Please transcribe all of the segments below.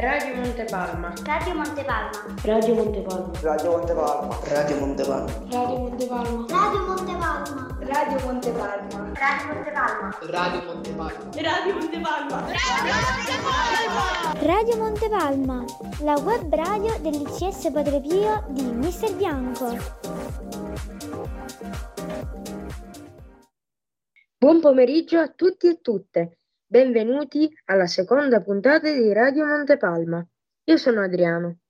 Radio Montepalma. Radio Montepalma. Radio Montepalma. Radio Montepalma. Radio Montepalma. Radio Montepalma. Radio Montepalma. Radio Montepalma. Radio Montepalma. Radio Montepalma. Radio Montepalma. Radio Montepalma, la web radio dell'ICS Padre Pio di Mister Bianco. Buon pomeriggio a tutti e tutte. Benvenuti alla seconda puntata di Radio Montepalma. Io sono Adriano.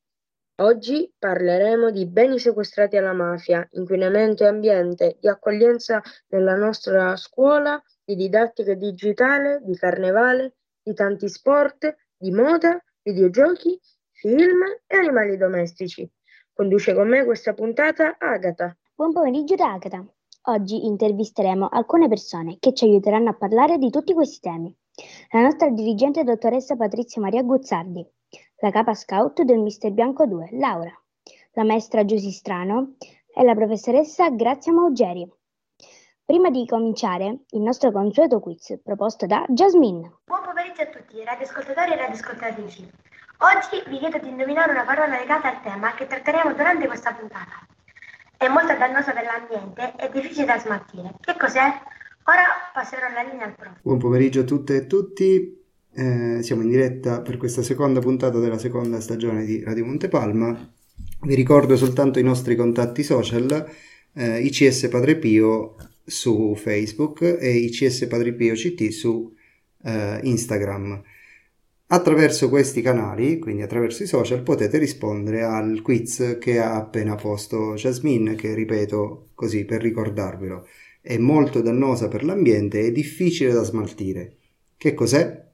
Oggi parleremo di beni sequestrati alla mafia, inquinamento e ambiente, di accoglienza nella nostra scuola, di didattica digitale, di carnevale, di tanti sport, di moda, videogiochi, film e animali domestici. Conduce con me questa puntata Agata. Buon pomeriggio da Agata. Oggi intervisteremo alcune persone che ci aiuteranno a parlare di tutti questi temi. La nostra dirigente dottoressa Patrizia Maria Guzzardi, la capa scout del Mister Bianco 2, Laura, la maestra Giusy Strano e la professoressa Grazia Maugeri. Prima di cominciare il nostro consueto quiz proposto da Jasmine. Buon pomeriggio a tutti, radioascoltatori e radioascoltatrici. Oggi vi chiedo di indovinare una parola legata al tema che tratteremo durante questa puntata. È molto dannosa per l'ambiente e difficile da smaltire. Che cos'è? Ora passerò la linea al prof. Buon pomeriggio a tutte e tutti. Eh, siamo in diretta per questa seconda puntata della seconda stagione di Radio Montepalma. Vi ricordo soltanto i nostri contatti social, eh, ICS Padre Pio su Facebook e ICS Padre Pio CT su eh, Instagram. Attraverso questi canali, quindi attraverso i social, potete rispondere al quiz che ha appena posto Jasmine, che ripeto così per ricordarvelo è molto dannosa per l'ambiente e difficile da smaltire. Che cos'è?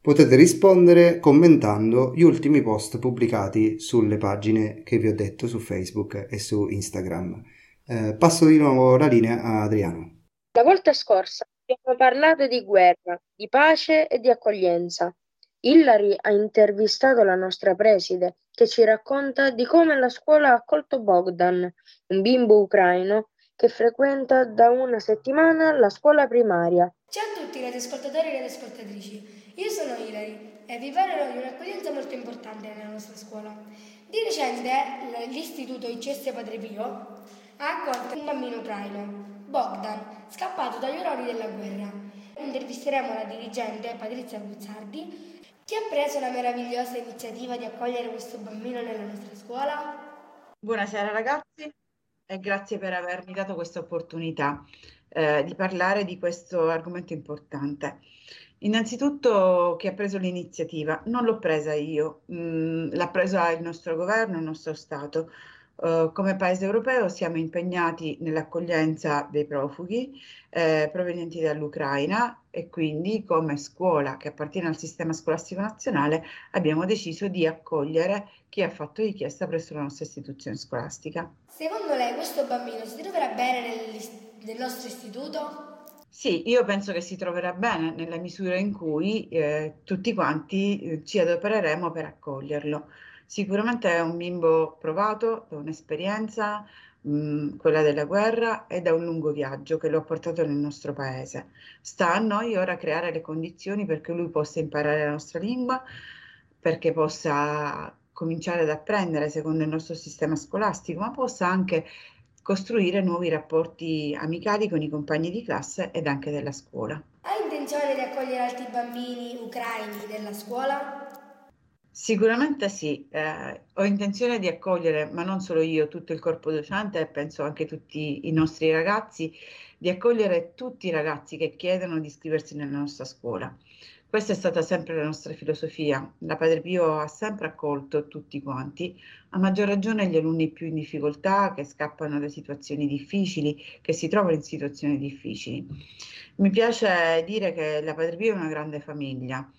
Potete rispondere commentando gli ultimi post pubblicati sulle pagine che vi ho detto su Facebook e su Instagram. Eh, passo di nuovo la linea a Adriano. La volta scorsa abbiamo parlato di guerra, di pace e di accoglienza. Hillary ha intervistato la nostra preside che ci racconta di come la scuola ha accolto Bogdan, un bimbo ucraino che frequenta da una settimana la scuola primaria. Ciao a tutti radioascoltatori e radioascoltatrici, io sono Ilari e vi parlerò di un'accoglienza molto importante nella nostra scuola. Di recente l'istituto ICS Padre Pio ha accolto un bambino ucraino, Bogdan, scappato dagli orrori della guerra. Intervisteremo la dirigente Patrizia Guzzardi che ha preso la meravigliosa iniziativa di accogliere questo bambino nella nostra scuola. Buonasera ragazzi, e grazie per avermi dato questa opportunità eh, di parlare di questo argomento importante. Innanzitutto chi ha preso l'iniziativa? Non l'ho presa io, mh, mm, l'ha presa il nostro governo, il nostro Stato. Uh, come Paese europeo siamo impegnati nell'accoglienza dei profughi eh, provenienti dall'Ucraina e quindi come scuola che appartiene al sistema scolastico nazionale abbiamo deciso di accogliere chi ha fatto richiesta presso la nostra istituzione scolastica. Secondo lei questo bambino si troverà bene nel, nostro istituto? Sì, io penso che si troverà bene nella misura in cui eh, tutti quanti eh, ci adopereremo per accoglierlo. Sicuramente è un bimbo provato da un'esperienza, mh, quella della guerra, e da un lungo viaggio che lo ha portato nel nostro paese. Sta a noi ora creare le condizioni perché lui possa imparare la nostra lingua, perché possa cominciare ad apprendere secondo il nostro sistema scolastico, ma possa anche costruire nuovi rapporti amicali con i compagni di classe ed anche della scuola. Ha intenzione di accogliere altri bambini ucraini della scuola? Sicuramente sì, eh, ho intenzione di accogliere, ma non solo io, tutto il corpo docente e penso anche tutti i nostri ragazzi, di accogliere tutti i ragazzi che chiedono di iscriversi nella nostra scuola. Questa è stata sempre la nostra filosofia. La Padre Pio ha sempre accolto tutti quanti, a maggior ragione gli alunni più in difficoltà, che scappano da situazioni difficili, che si trovano in situazioni difficili. Mi piace dire che la Padre Pio è una grande famiglia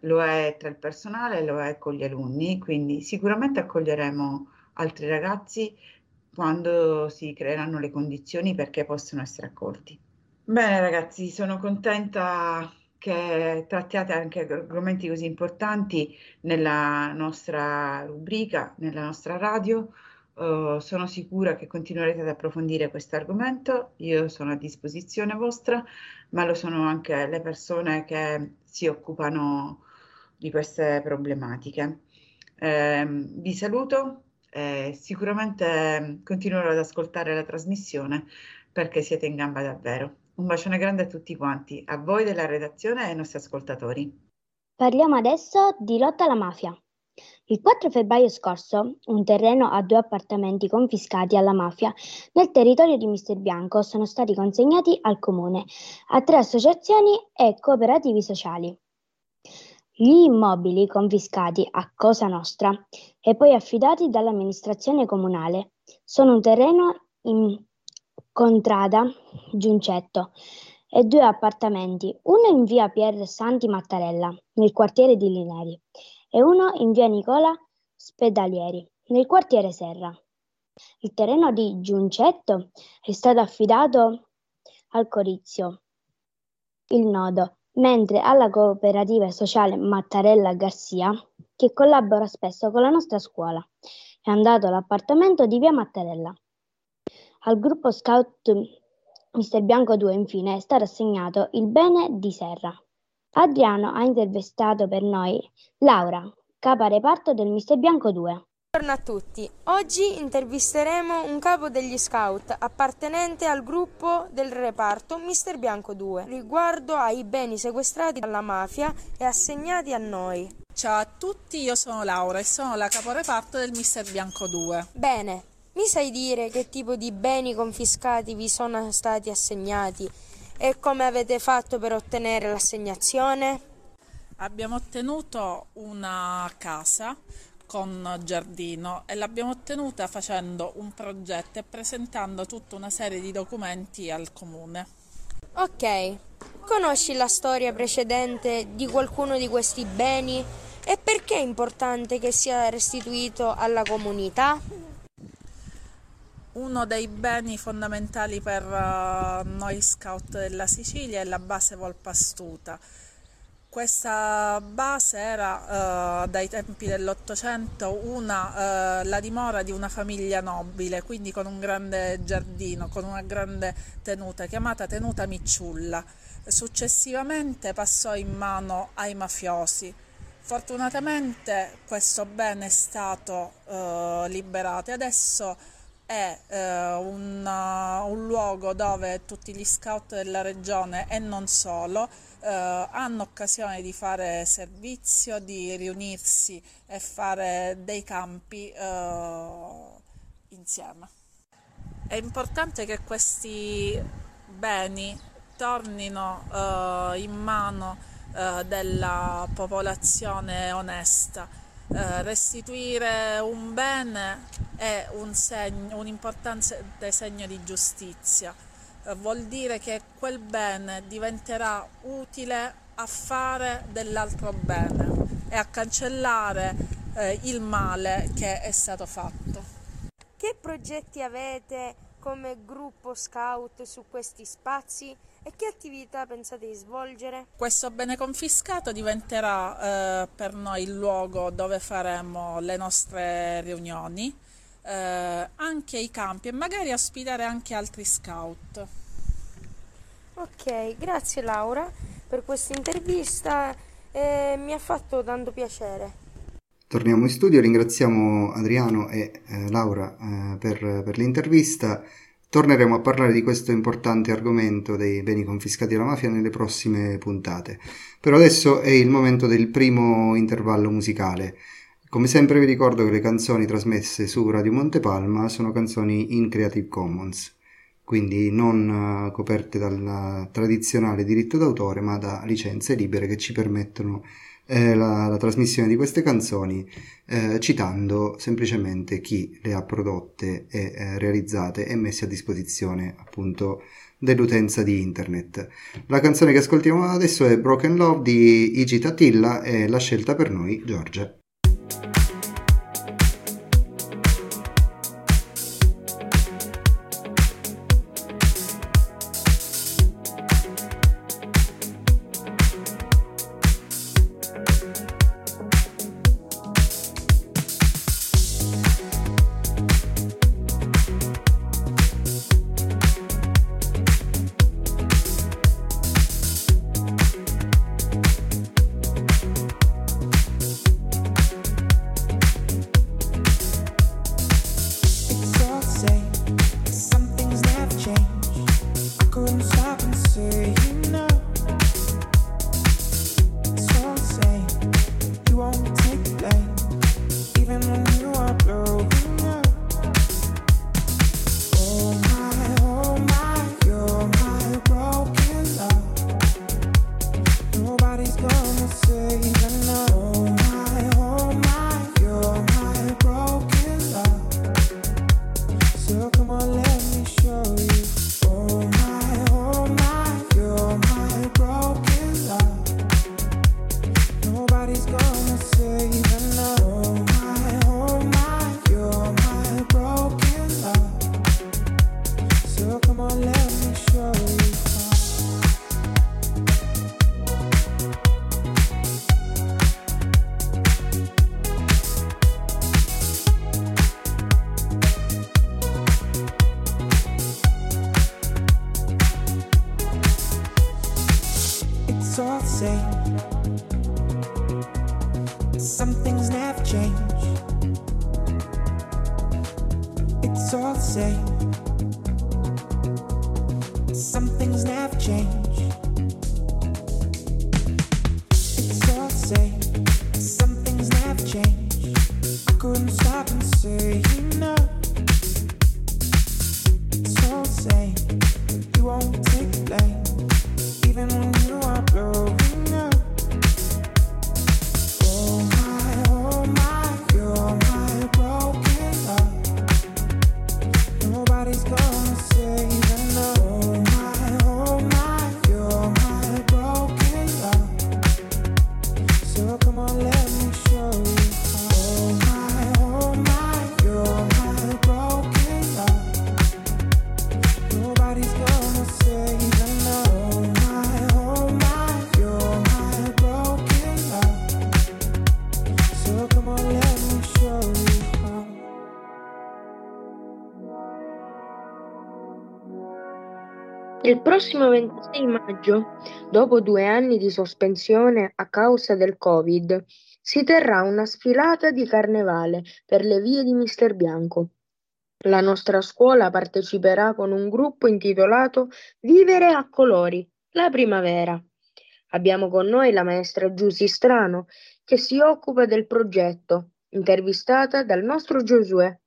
lo è tra il personale lo è con gli alunni, quindi sicuramente accoglieremo altri ragazzi quando si creeranno le condizioni perché possano essere accolti. Bene ragazzi, sono contenta che trattiate anche argomenti così importanti nella nostra rubrica, nella nostra radio. Uh, sono sicura che continuerete ad approfondire questo argomento. Io sono a disposizione vostra, ma lo sono anche le persone che si occupano di queste problematiche. Eh, vi saluto, eh, sicuramente continuerò ad ascoltare la trasmissione perché siete in gamba davvero. Un bacione grande a tutti quanti, a voi della redazione e ai nostri ascoltatori. Parliamo adesso di lotta alla mafia. Il 4 febbraio scorso, un terreno a due appartamenti confiscati alla mafia nel territorio di Mister Bianco sono stati consegnati al comune a tre associazioni e cooperativi sociali. Gli immobili confiscati a Cosa Nostra e poi affidati dall'amministrazione comunale sono un terreno in Contrada Giuncetto e due appartamenti, uno in via Pier Santi Mattarella, nel quartiere di Lineri, e uno in via Nicola Spedalieri, nel quartiere Serra. Il terreno di Giuncetto è stato affidato al Corizio, il nodo, mentre alla cooperativa sociale Mattarella Garcia, che collabora spesso con la nostra scuola, è andato all'appartamento di via Mattarella. Al gruppo scout Mister Bianco 2 infine è stato assegnato il bene di Serra. Adriano ha intervistato per noi Laura, capa reparto del Mister Bianco 2. Buongiorno a tutti, oggi intervisteremo un capo degli scout appartenente al gruppo del reparto Mister Bianco 2 riguardo ai beni sequestrati dalla mafia e assegnati a noi. Ciao a tutti, io sono Laura e sono la caporeparto del Mister Bianco 2. Bene, mi sai dire che tipo di beni confiscati vi sono stati assegnati e come avete fatto per ottenere l'assegnazione? Abbiamo ottenuto una casa con giardino e l'abbiamo ottenuta facendo un progetto e presentando tutta una serie di documenti al comune. Ok, conosci la storia precedente di qualcuno di questi beni e perché è importante che sia restituito alla comunità? Uno dei beni fondamentali per uh, noi scout della Sicilia è la base Volpastuta. Questa base era uh, dai tempi dell'Ottocento uh, la dimora di una famiglia nobile, quindi con un grande giardino, con una grande tenuta, chiamata tenuta Micciulla. Successivamente passò in mano ai mafiosi. Fortunatamente questo bene è stato liberato e adesso è eh, un, uh, un, luogo dove tutti gli scout della regione e non solo eh, hanno occasione di fare servizio, di riunirsi e fare dei campi eh, insieme. È importante che questi beni tornino eh, in mano eh, della popolazione onesta eh, restituire un bene è un, segno, un importante segno di giustizia, eh, vuol dire che quel bene diventerà utile a fare dell'altro bene e a cancellare eh, il male che è stato fatto. Che progetti avete come gruppo scout su questi spazi? E che attività pensate di svolgere? Questo bene confiscato diventerà eh, per noi il luogo dove faremo le nostre riunioni, eh, anche i campi e magari ospitare anche altri scout. Ok, grazie Laura per questa intervista, eh, mi ha fatto tanto piacere. Torniamo in studio, ringraziamo Adriano e eh, Laura eh, per, per l'intervista. Torneremo a parlare di questo importante argomento dei beni confiscati alla mafia nelle prossime puntate. Però adesso è il momento del primo intervallo musicale. Come sempre vi ricordo che le canzoni trasmesse su Radio Montepalma sono canzoni in Creative Commons, quindi non uh, coperte dal tradizionale diritto d'autore, ma da licenze libere che ci permettono eh, la, la, trasmissione di queste canzoni eh, citando semplicemente chi le ha prodotte e eh, realizzate e messe a disposizione appunto dell'utenza di internet. La canzone che ascoltiamo adesso è Broken Love di Igi Tatilla e la scelta per noi Giorgia. Il prossimo 26 maggio, dopo due anni di sospensione a causa del Covid, si terrà una sfilata di carnevale per le vie di Mister Bianco. La nostra scuola parteciperà con un gruppo intitolato Vivere a colori, la primavera. Abbiamo con noi la maestra Giusy Strano che si occupa del progetto, intervistata dal nostro Giosuè.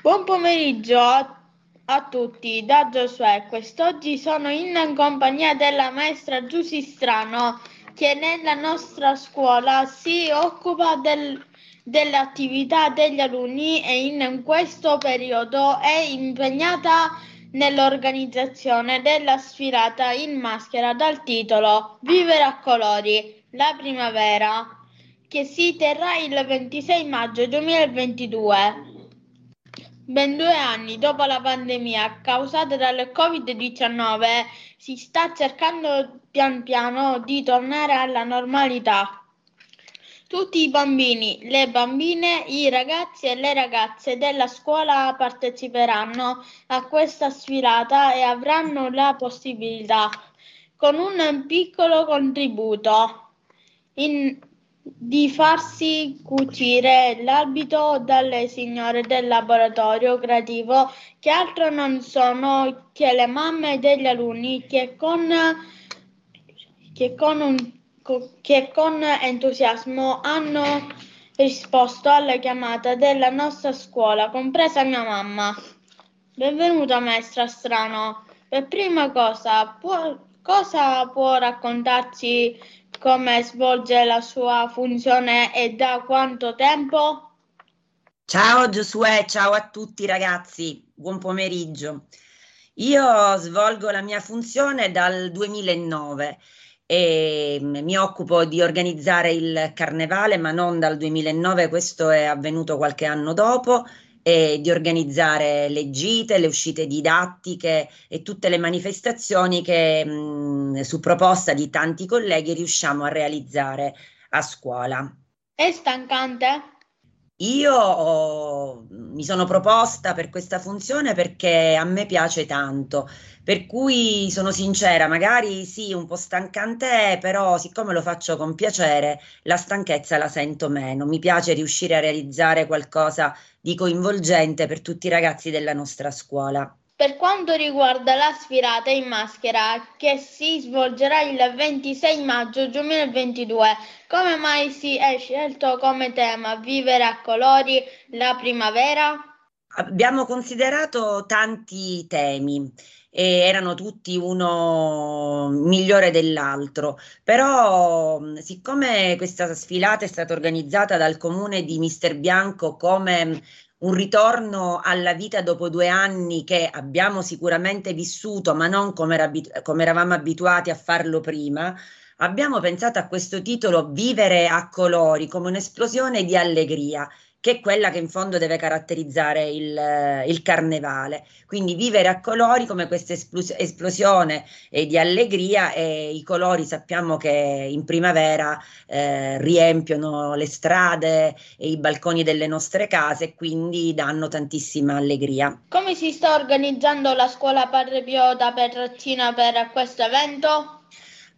Buon pomeriggio a, a tutti da Giosuè. Quest'oggi sono in compagnia della maestra Giusy Strano che nella nostra scuola si occupa del- delle attività degli alunni e in questo periodo è impegnata nell'organizzazione della sfilata in maschera dal titolo Vivere a colori, la primavera, che si terrà il 26 maggio 2022. Ben due anni dopo la pandemia causata dal Covid-19 si sta cercando pian piano di tornare alla normalità. Tutti i bambini, le bambine, i ragazzi e le ragazze della scuola parteciperanno a questa sfilata e avranno la possibilità, con un piccolo contributo, in- di farsi cucire l'abito dalle signore del laboratorio creativo che altro non sono che le mamme degli alunni che con, che con, un- che con entusiasmo hanno risposto alla chiamata della nostra scuola, compresa mia mamma. Benvenuta maestra Strano. Per prima cosa, può, cosa può raccontarci come svolge la sua funzione e da quanto tempo? Ciao Giosuè, ciao a tutti ragazzi, buon pomeriggio. Io svolgo la mia funzione dal 2009 e mm, mi occupo di organizzare il carnevale, ma non dal 2009, questo è avvenuto qualche anno dopo, e di organizzare le gite, le uscite didattiche e tutte le manifestazioni che mm, su proposta di tanti colleghi riusciamo a realizzare a scuola. È stancante? Io ho- mi sono proposta per questa funzione perché a me piace tanto, per cui sono sincera, magari sì, un po' stancante però siccome lo faccio con piacere, la stanchezza la sento meno. Mi piace riuscire a realizzare qualcosa di coinvolgente per tutti i ragazzi della nostra scuola. Per quanto riguarda la sfilata in maschera che si svolgerà il 26 maggio 2022, come mai si è scelto come tema Vivere a colori la primavera? Abbiamo considerato tanti temi e erano tutti uno migliore dell'altro, però siccome questa sfilata è stata organizzata dal comune di Mister Bianco come un ritorno alla vita dopo due anni che abbiamo sicuramente vissuto, ma non come, era, come eravamo abituati a farlo prima, abbiamo pensato a questo titolo Vivere a colori come un'esplosione di allegria che è quella che in fondo deve caratterizzare il, il carnevale. Quindi vivere a colori come questa esplos- esplosione eh, di allegria e i colori sappiamo che in primavera eh, riempiono le strade e i balconi delle nostre case e quindi danno tantissima allegria. Come si sta organizzando la scuola Padre Pio da Petrazzina per questo evento?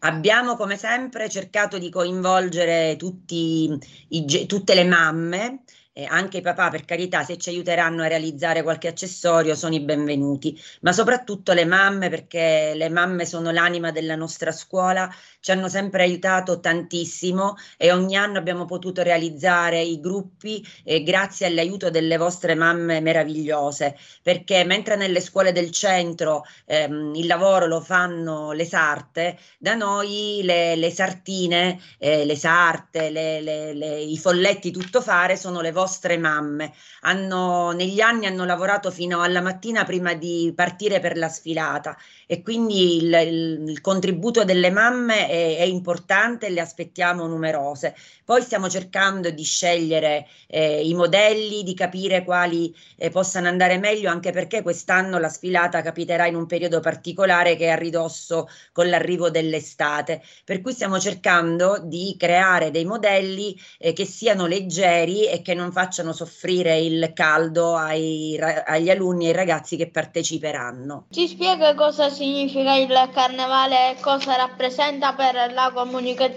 Abbiamo come sempre cercato di coinvolgere tutti i, tutte le mamme eh, anche i papà per carità se ci aiuteranno a realizzare qualche accessorio sono i benvenuti, ma soprattutto le mamme perché le mamme sono l'anima della nostra scuola, ci hanno sempre aiutato tantissimo e ogni anno abbiamo potuto realizzare i gruppi eh, grazie all'aiuto delle vostre mamme meravigliose, perché mentre nelle scuole del centro ehm, il lavoro lo fanno le sarte, da noi le, le sartine, eh, le sarte, le, le, i folletti tutto fare sono le vostre vostre mamme. Hanno, negli anni hanno lavorato fino alla mattina prima di partire per la sfilata e quindi il, il, il contributo delle mamme è, è, importante e le aspettiamo numerose. Poi stiamo cercando di scegliere eh, i modelli, di capire quali eh, possano andare meglio, anche perché quest'anno la sfilata capiterà in un periodo particolare che è a ridosso con l'arrivo dell'estate. Per cui stiamo cercando di creare dei modelli eh, che siano leggeri e che non facciano soffrire il caldo ai, agli alunni e ai ragazzi che parteciperanno. Ci spiega cosa significa il carnevale e cosa rappresenta per la, comunica-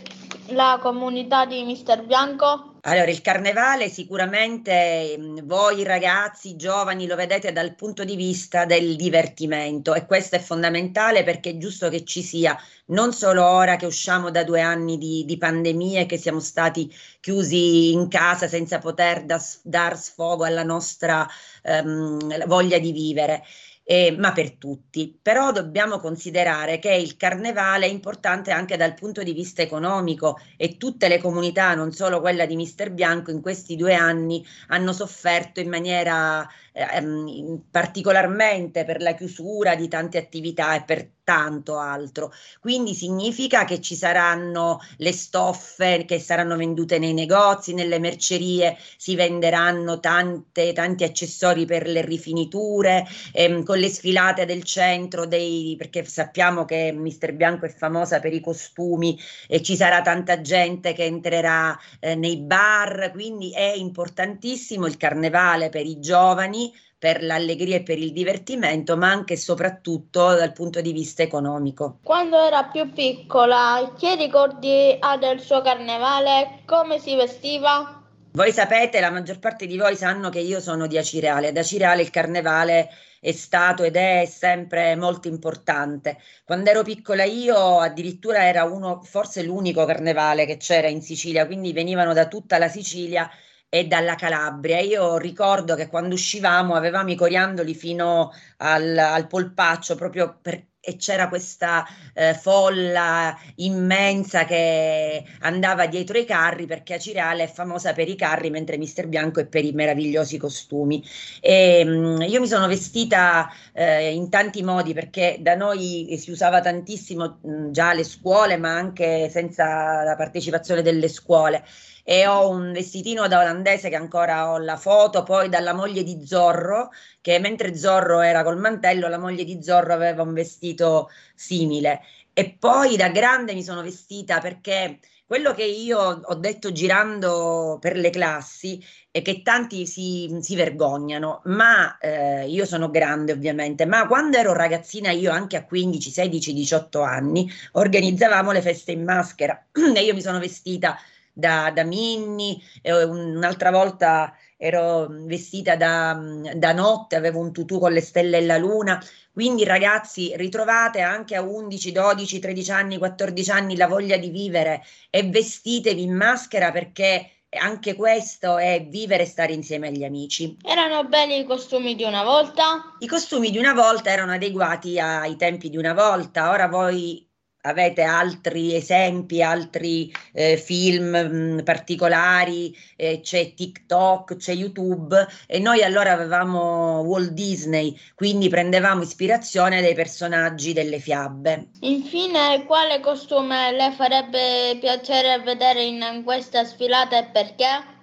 la comunità di Mister Bianco? Allora, il carnevale sicuramente voi ragazzi giovani lo vedete dal punto di vista del divertimento e questo è fondamentale perché è giusto che ci sia non solo ora che usciamo da due anni di, di pandemia e che siamo stati chiusi in casa senza poter da, dar sfogo alla nostra um, voglia di vivere eh, ma per tutti. Però dobbiamo considerare che il carnevale è importante anche dal punto di vista economico e tutte le comunità, non solo quella di Mister Bianco, in questi due anni hanno sofferto in maniera ehm, particolarmente per la chiusura di tante attività e per tanto altro. Quindi significa che ci saranno le stoffe che saranno vendute nei negozi, nelle mercerie, si venderanno tante, tanti accessori per le rifiniture, ehm, con le sfilate del centro, dei, perché sappiamo che Mister Bianco è famosa per i costumi e ci sarà tanta gente che entrerà eh, nei bar, quindi è importantissimo il carnevale per i giovani per l'allegria e per il divertimento, ma anche e soprattutto dal punto di vista economico. Quando era più piccola, che ricordi ha del suo carnevale? Come si vestiva? Voi sapete, la maggior parte di voi sanno che io sono di Acireale. Ad Acireale il carnevale è stato ed è sempre molto importante. Quando ero piccola io addirittura era uno, forse l'unico carnevale che c'era in Sicilia, quindi venivano da tutta la Sicilia e dalla Calabria. Io ricordo che quando uscivamo avevamo i coriandoli fino al, al polpaccio proprio per e c'era questa eh, folla immensa che andava dietro i carri perché Acireale è famosa per i carri mentre Mister Bianco è per i meravigliosi costumi e mh, mm, io mi sono vestita eh, in tanti modi perché da noi si usava tantissimo mh, già alle scuole ma anche senza la partecipazione delle scuole e ho un vestitino da olandese che ancora ho la foto, poi dalla moglie di Zorro, che mentre Zorro era col mantello, la moglie di Zorro aveva un vestito simile. E poi da grande mi sono vestita perché quello che io ho detto girando per le classi è che tanti si, si vergognano, ma eh, io sono grande ovviamente, ma quando ero ragazzina io anche a 15, 16, 18 anni organizzavamo le feste in maschera e io mi sono vestita da, da Minnie, un'altra volta ero vestita da, da, notte, avevo un tutù con le stelle e la luna. Quindi ragazzi, ritrovate anche a 11, 12, 13 anni, 14 anni la voglia di vivere e vestitevi in maschera perché anche questo è vivere e stare insieme agli amici. Erano belli i costumi di una volta? I costumi di una volta erano adeguati ai tempi di una volta, ora voi avete altri esempi, altri eh, film mh, particolari, eh, c'è TikTok, c'è YouTube e noi allora avevamo Walt Disney, quindi prendevamo ispirazione dai personaggi delle fiabe. Infine, quale costume le farebbe piacere vedere in questa sfilata e perché?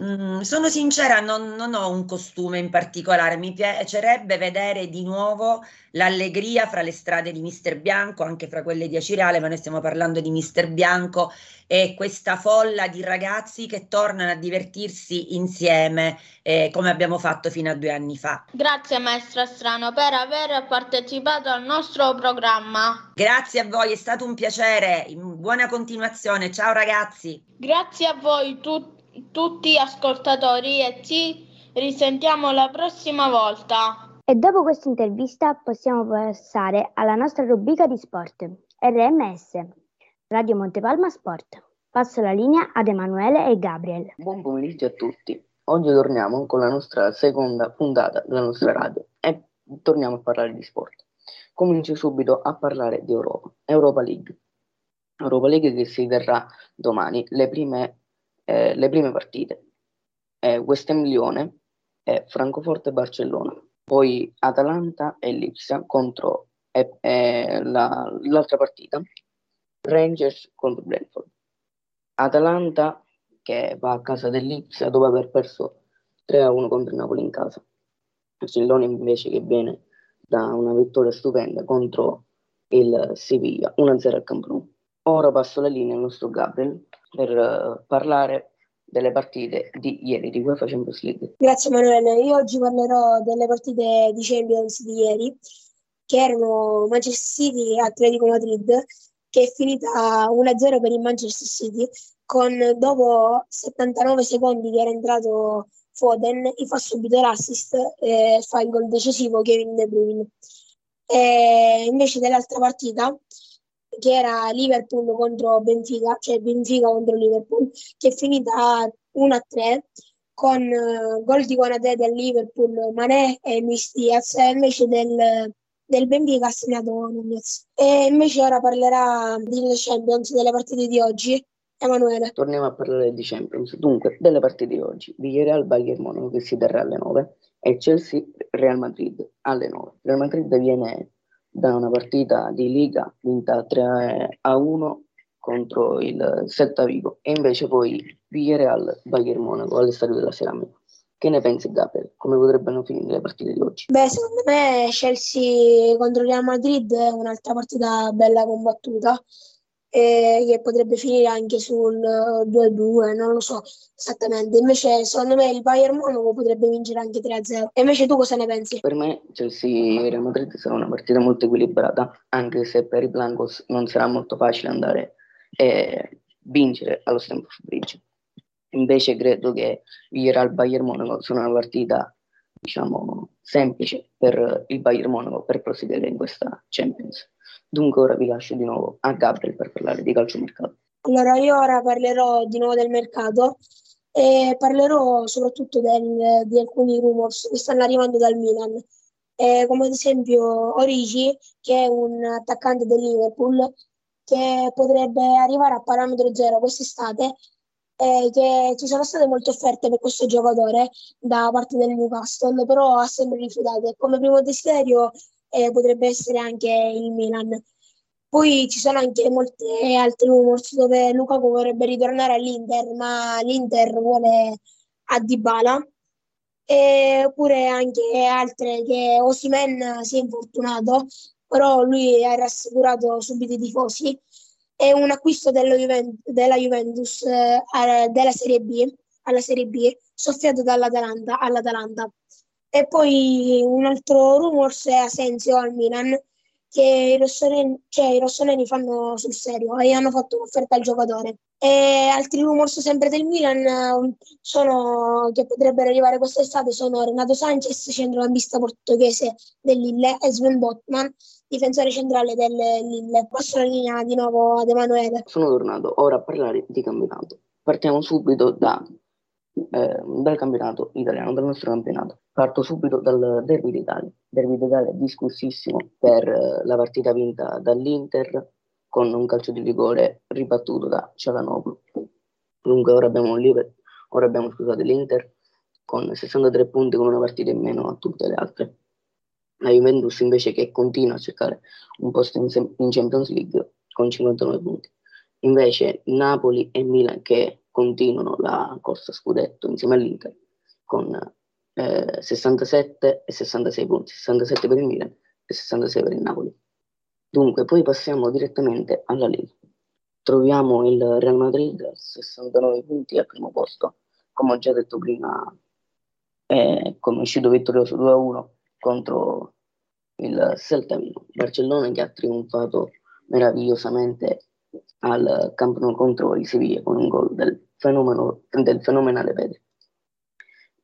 Mm, sono sincera, non, non ho un costume in particolare, mi piacerebbe vedere di nuovo l'allegria fra le strade di Mister Bianco, anche fra quelle di Acireale, ma noi stiamo parlando di Mister Bianco e questa folla di ragazzi che tornano a divertirsi insieme eh, come abbiamo fatto fino a due anni fa. Grazie maestra Strano per aver partecipato al nostro programma. Grazie a voi, è stato un piacere, buona continuazione, ciao ragazzi. Grazie a voi tutti tutti ascoltatori e ci risentiamo la prossima volta. E dopo questa intervista possiamo passare alla nostra rubrica di sport, RMS, Radio Montepalma Sport. Passo la linea ad Emanuele e Gabriel. Buon pomeriggio a tutti. Oggi torniamo con la nostra seconda puntata della nostra radio e torniamo a parlare di sport. Comincio subito a parlare di Europa, Europa League. Europa League che si terrà domani, le prime eh, le prime partite. Eh, West Ham Lione, eh, Francoforte Barcellona, poi Atalanta e Lipsia contro la, l'altra partita, Rangers contro Brentford. Atalanta che va a casa dell'Ipsia dopo aver perso 3-1 contro il Napoli in casa. Barcellona invece che viene da una vittoria stupenda contro il Sevilla 1-0 al Camp Nou. Ora passo la linea al nostro Gabriel per uh, parlare delle partite di ieri di UEFA Champions League. Grazie Emanuele, io oggi parlerò delle partite di Champions di ieri, che erano Manchester City e Atletico Madrid, che è finita 1-0 per il Manchester City, con dopo 79 secondi che era entrato Foden, gli fa subito l'assist e fa il gol decisivo Kevin De Bruyne. E invece dell'altra partita che era Liverpool contro Benfica, cioè Benfica contro Liverpool, che è finita 1-3 con uh, gol di Guanate del Liverpool, Mané e Luis Diaz, e invece del, del Benfica ha segnato Nunez. E invece ora parlerà di Champions, delle partite di oggi, Emanuele. Torniamo a parlare di Champions. Dunque, delle partite di oggi. Villarreal Bayern Monaco che si terrà alle 9 e Chelsea Real Madrid alle 9. Real Madrid viene da una partita di Liga vinta 3 a 1 contro il Celta Vigo e invece poi Villarreal Bayern Monaco all'Estadio della Ceramica. Che ne pensi Gabriel? Come potrebbero finire le partite di oggi? Beh, secondo me Chelsea contro Real Madrid è un'altra partita bella combattuta e che potrebbe finire anche sul 2-2, non lo so esattamente. Invece, secondo me, il Bayern Monaco potrebbe vincere anche 3-0. E invece tu cosa ne pensi? Per me, Chelsea e Real Madrid sarà una partita molto equilibrata, anche se per i Blancos non sarà molto facile andare e vincere allo Stamford Bridge. Invece, credo che Villarreal Bayern Monaco sia una partita diciamo semplice per il Bayern Monaco per proseguire in questa Champions. Dunque ora vi lascio di nuovo a Gabriel per parlare di calciomercato. Allora io ora parlerò di nuovo del mercato e parlerò soprattutto del, di alcuni rumors che stanno arrivando dal Milan, eh, come ad esempio Origi che è un attaccante del Liverpool che potrebbe arrivare a parametro zero quest'estate eh, che ci sono state molte offerte per questo giocatore da parte del Newcastle, però ha sempre rifiutato. Come primo desiderio eh, potrebbe essere anche il Milan. Poi ci sono anche molte altre rumors dove Lukaku vorrebbe ritornare all'Inter, ma l'Inter vuole a Dybala. E oppure anche altre che Osimen si è infortunato, però lui ha rassicurato subito i tifosi. È un acquisto della, Juventus, della Juventus eh, della Serie B, alla Serie B, soffiato dall'Atalanta all'Atalanta. E poi un altro rumors è Asensio al Milan, che i rossoneri, cioè, i rossoneri fanno sul serio e hanno fatto un'offerta al giocatore. E altri rumors sempre del Milan sono, che potrebbero arrivare quest'estate sono Renato Sanchez, centrocampista portoghese del Lille, e Sven Botman, difensore centrale del Lille. Passo la linea di nuovo ad Emanuele. Sono tornato ora a parlare di campionato. Partiamo subito da, eh, dal campionato italiano, dal nostro campionato. Parto subito dal Derby d'Italia. Derby d'Italia discussissimo per eh, la partita vinta dall'Inter con un calcio di rigore ribattuto da Cialanoglu. Dunque ora abbiamo, ora abbiamo scusate, l'Inter con 63 punti con una partita in meno a tutte le altre. La Juventus invece che continua a cercare un posto in, in Champions League con 59 punti. Invece Napoli e Milan che continuano la corsa scudetto insieme all'Inter con eh, 67 e 66 punti, 67 per il Milan e 66 per il Napoli. Dunque, poi passiamo direttamente alla Liga. Troviamo il Real Madrid a 69 punti al primo posto, come ho già detto prima, eh, come è uscito vittorioso 2-1 contro il Celta Vigo. Barcellona che ha trionfato meravigliosamente al Camp Nou contro il Sevilla con un gol del, fenomeno, del fenomenale Pedri.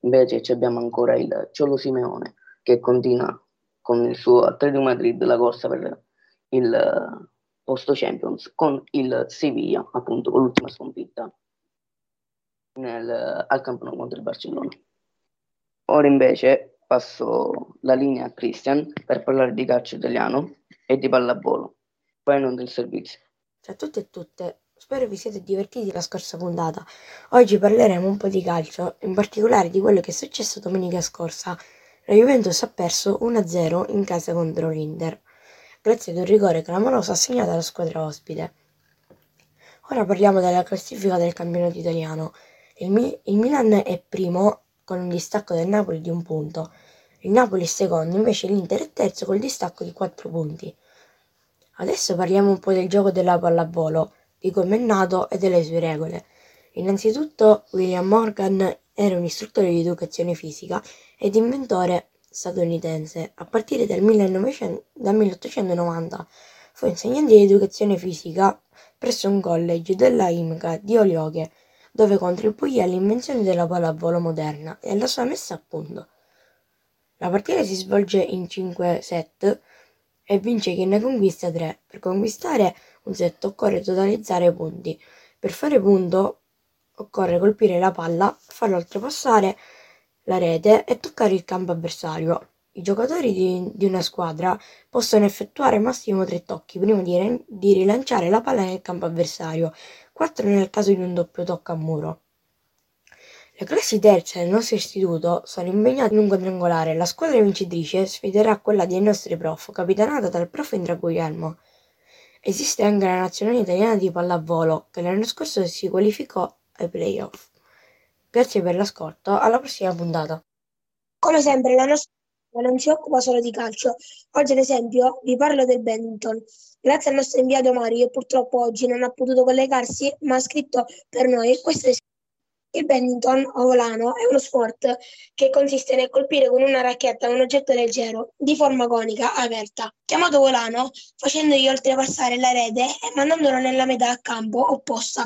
Invece abbiamo ancora il Ciolo Simeone che continua con il suo Atletico Madrid la corsa per il eh, posto Champions con il Sevilla, appunto con l'ultima sconfitta nel, al Camp Nou contro il Barcellona. Ora invece passo la linea a Christian per parlare di calcio italiano e di pallavolo, poi non del servizio. Ciao a tutti e tutte, spero vi siete divertiti la scorsa puntata. Oggi parleremo un po' di calcio, in particolare di quello che è successo domenica scorsa. La Juventus ha perso 1-0 in casa contro l'Inter, grazie ad un rigore clamoroso assegnato alla squadra ospite. Ora parliamo della classifica del campionato italiano. Il, Mi- il Milan è primo con un distacco del Napoli di un punto. Il Napoli è secondo, invece l'Inter è terzo col distacco di 4 punti. Adesso parliamo un po' del gioco della pallavolo, di come è nato e delle sue regole. Innanzitutto William Morgan era un istruttore di educazione fisica ed inventore statunitense. A partire dal, 1900, dal 1890 fu insegnante di educazione fisica presso un college della IMCA di Olioche, dove contribuì all'invenzione della pallavolo moderna e alla sua messa a punto. La partita si svolge in 5 set e vince chi ne conquista 3. Per conquistare un set occorre totalizzare punti. Per fare punto occorre colpire la palla, farla oltrepassare la rete e toccare il campo avversario. I giocatori di, di una squadra possono effettuare massimo 3 tocchi prima di, di rilanciare la palla nel campo avversario, 4 nel caso di un doppio tocco a muro. Le classi terze del nostro istituto sono impegnate in un quadrangolare. La squadra vincitrice sfiderà quella dei nostri prof, capitanata dal prof Indra Guglielmo. Esiste anche la nazionale italiana di pallavolo, che l'anno scorso si qualificò ai playoff. Grazie per l'ascolto, alla prossima puntata. Come sempre la nostra non si occupa solo di calcio. Oggi ad esempio vi parlo del badminton. Grazie al nostro inviato Mario purtroppo oggi non ha potuto collegarsi ma ha scritto per noi questo è il badminton o volano è uno sport che consiste nel colpire con una racchetta un oggetto leggero di forma conica aperta, chiamato volano, facendogli oltrepassare la rete e mandandolo nella metà a campo opposta,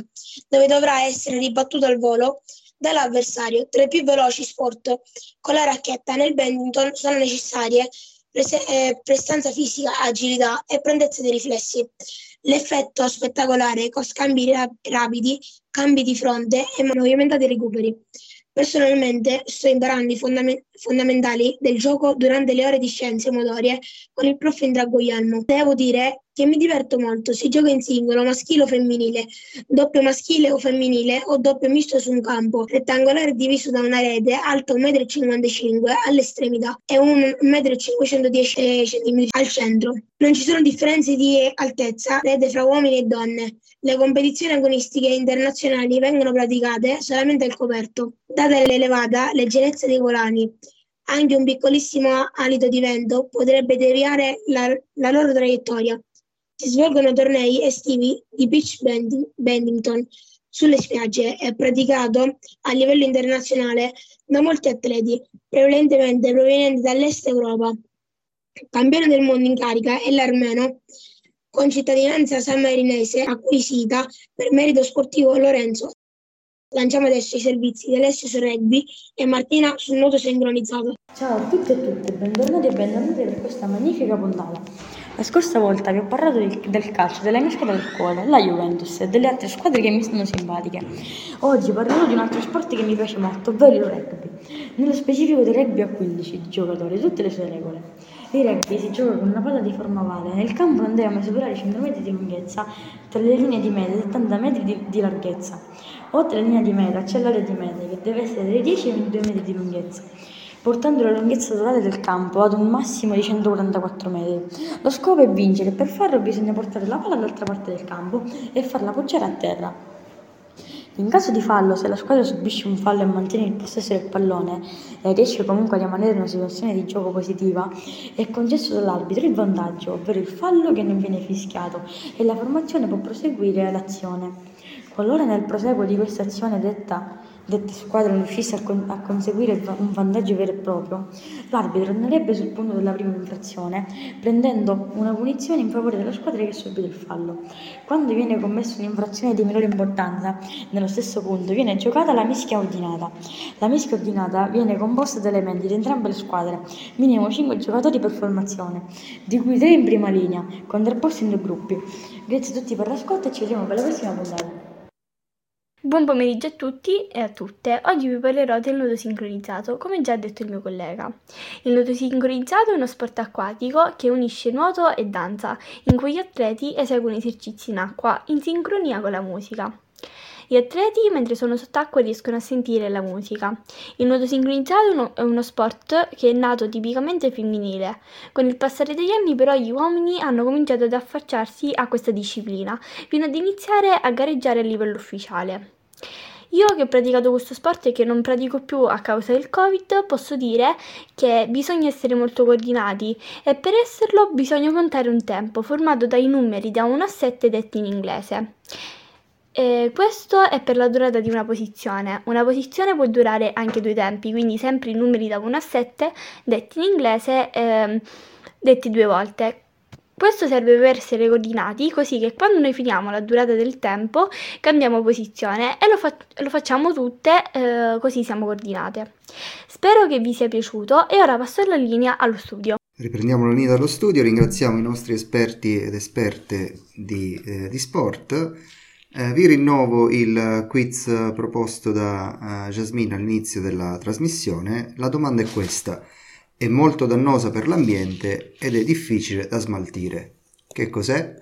dove dovrà essere ribattuto al volo dall'avversario. Tra i più veloci sport con la racchetta nel badminton sono necessarie prestanza fisica, agilità e prontezza dei riflessi. L'effetto spettacolare con scambi ra- rapidi, cambi di fronte e movimentati recuperi. Personalmente sto imparando i fondame- fondamentali del gioco durante le ore di scienze motorie con il prof Indra Guglielmo. Devo dire che mi diverto molto, si gioca in singolo, maschile o femminile, doppio maschile o femminile o doppio misto su un campo rettangolare diviso da una rete alta 1,55 m all'estremità e 1,510 m al centro. Non ci sono differenze di altezza rete fra uomini e donne. Le competizioni agonistiche internazionali vengono praticate solamente al coperto. Data l'elevata leggerezza dei volani, anche un piccolissimo alito di vento potrebbe deviare la, la loro traiettoria. Si svolgono tornei estivi di beach badminton sulle spiagge è praticato a livello internazionale da molti atleti, prevalentemente provenienti dall'est Europa. Campione del mondo in carica è l'armeno con cittadinanza sammarinese acquisita per merito sportivo Lorenzo. Lanciamo adesso i servizi di Alessio su rugby e Martina sul nuoto sincronizzato. Ciao a tutti e tutte, bentornati e benvenuti per questa magnifica puntata. La scorsa volta vi ho parlato del, del calcio, della mia squadra del cuore, la Juventus, e delle altre squadre che mi stanno simpatiche. Oggi parlerò di un altro sport che mi piace molto, ovvero il rugby. Nello specifico del rugby a 15 giocatori, tutte le sue regole. Il rugby si gioca con una palla di forma ovale. Nel campo deve mai superare i 100 metri di lunghezza tra le linee di media e 70 metri di, di larghezza. Oltre la linea di meta c'è l'area di meta che deve essere dai 10 ai 22 metri di lunghezza, portando la lunghezza totale del campo ad un massimo di 144 metri. Lo scopo è vincere per farlo bisogna portare la palla dall'altra parte del campo e farla poggiare a terra. In caso di fallo, se la squadra subisce un fallo e mantiene il possesso del pallone e riesce comunque a rimanere in una situazione di gioco positiva, è concesso dall'arbitro il vantaggio, ovvero il fallo che non viene fischiato e la formazione può proseguire l'azione. Qualora nel proseguo di questa azione detta, dette squadre non riuscisse a, con- a conseguire un vantaggio vero e proprio, l'arbitro tornerebbe sul punto della prima infrazione, prendendo una punizione in favore della squadra che ha subito il fallo. Quando viene commessa un'infrazione di minore importanza, nello stesso punto viene giocata la mischia ordinata. La mischia ordinata viene composta da elementi di entrambe le squadre, minimo 5 giocatori per formazione, di cui 3 in prima linea, contrapposti in due gruppi. Grazie a tutti per l'ascolto e ci vediamo per la prossima puntata. Buon pomeriggio a tutti e a tutte. Oggi vi parlerò del nuoto sincronizzato, come già detto il mio collega. Il nuoto sincronizzato è uno sport acquatico che unisce nuoto e danza, in cui gli atleti eseguono esercizi in acqua in sincronia con la musica. Gli atleti, mentre sono sott'acqua, riescono a sentire la musica. Il nuoto sincronizzato è uno, sport che è nato tipicamente femminile. Con il passare degli anni, però, gli uomini hanno cominciato ad affacciarsi a questa disciplina, fino ad iniziare a gareggiare a livello ufficiale. Io che ho praticato questo sport e che non pratico più a causa del Covid, posso dire che bisogna essere molto coordinati e per esserlo bisogna contare un tempo formato dai numeri da 1 a 7 detti in inglese. E questo è per la durata di una posizione. Una posizione può durare anche due tempi, quindi sempre i numeri da 1 a 7 detti in inglese ehm, detti due volte. Questo serve per essere coordinati, così che quando noi finiamo la durata del tempo cambiamo posizione e lo, fa- lo facciamo tutte, eh, così siamo coordinate. Spero che vi sia piaciuto e ora passo la linea allo studio. Riprendiamo la linea dallo studio, ringraziamo i nostri esperti ed esperte di, eh, di sport. Eh, vi rinnovo il quiz proposto da eh, Jasmine all'inizio della trasmissione. La domanda è questa: è molto dannosa per l'ambiente ed è difficile da smaltire. Che cos'è?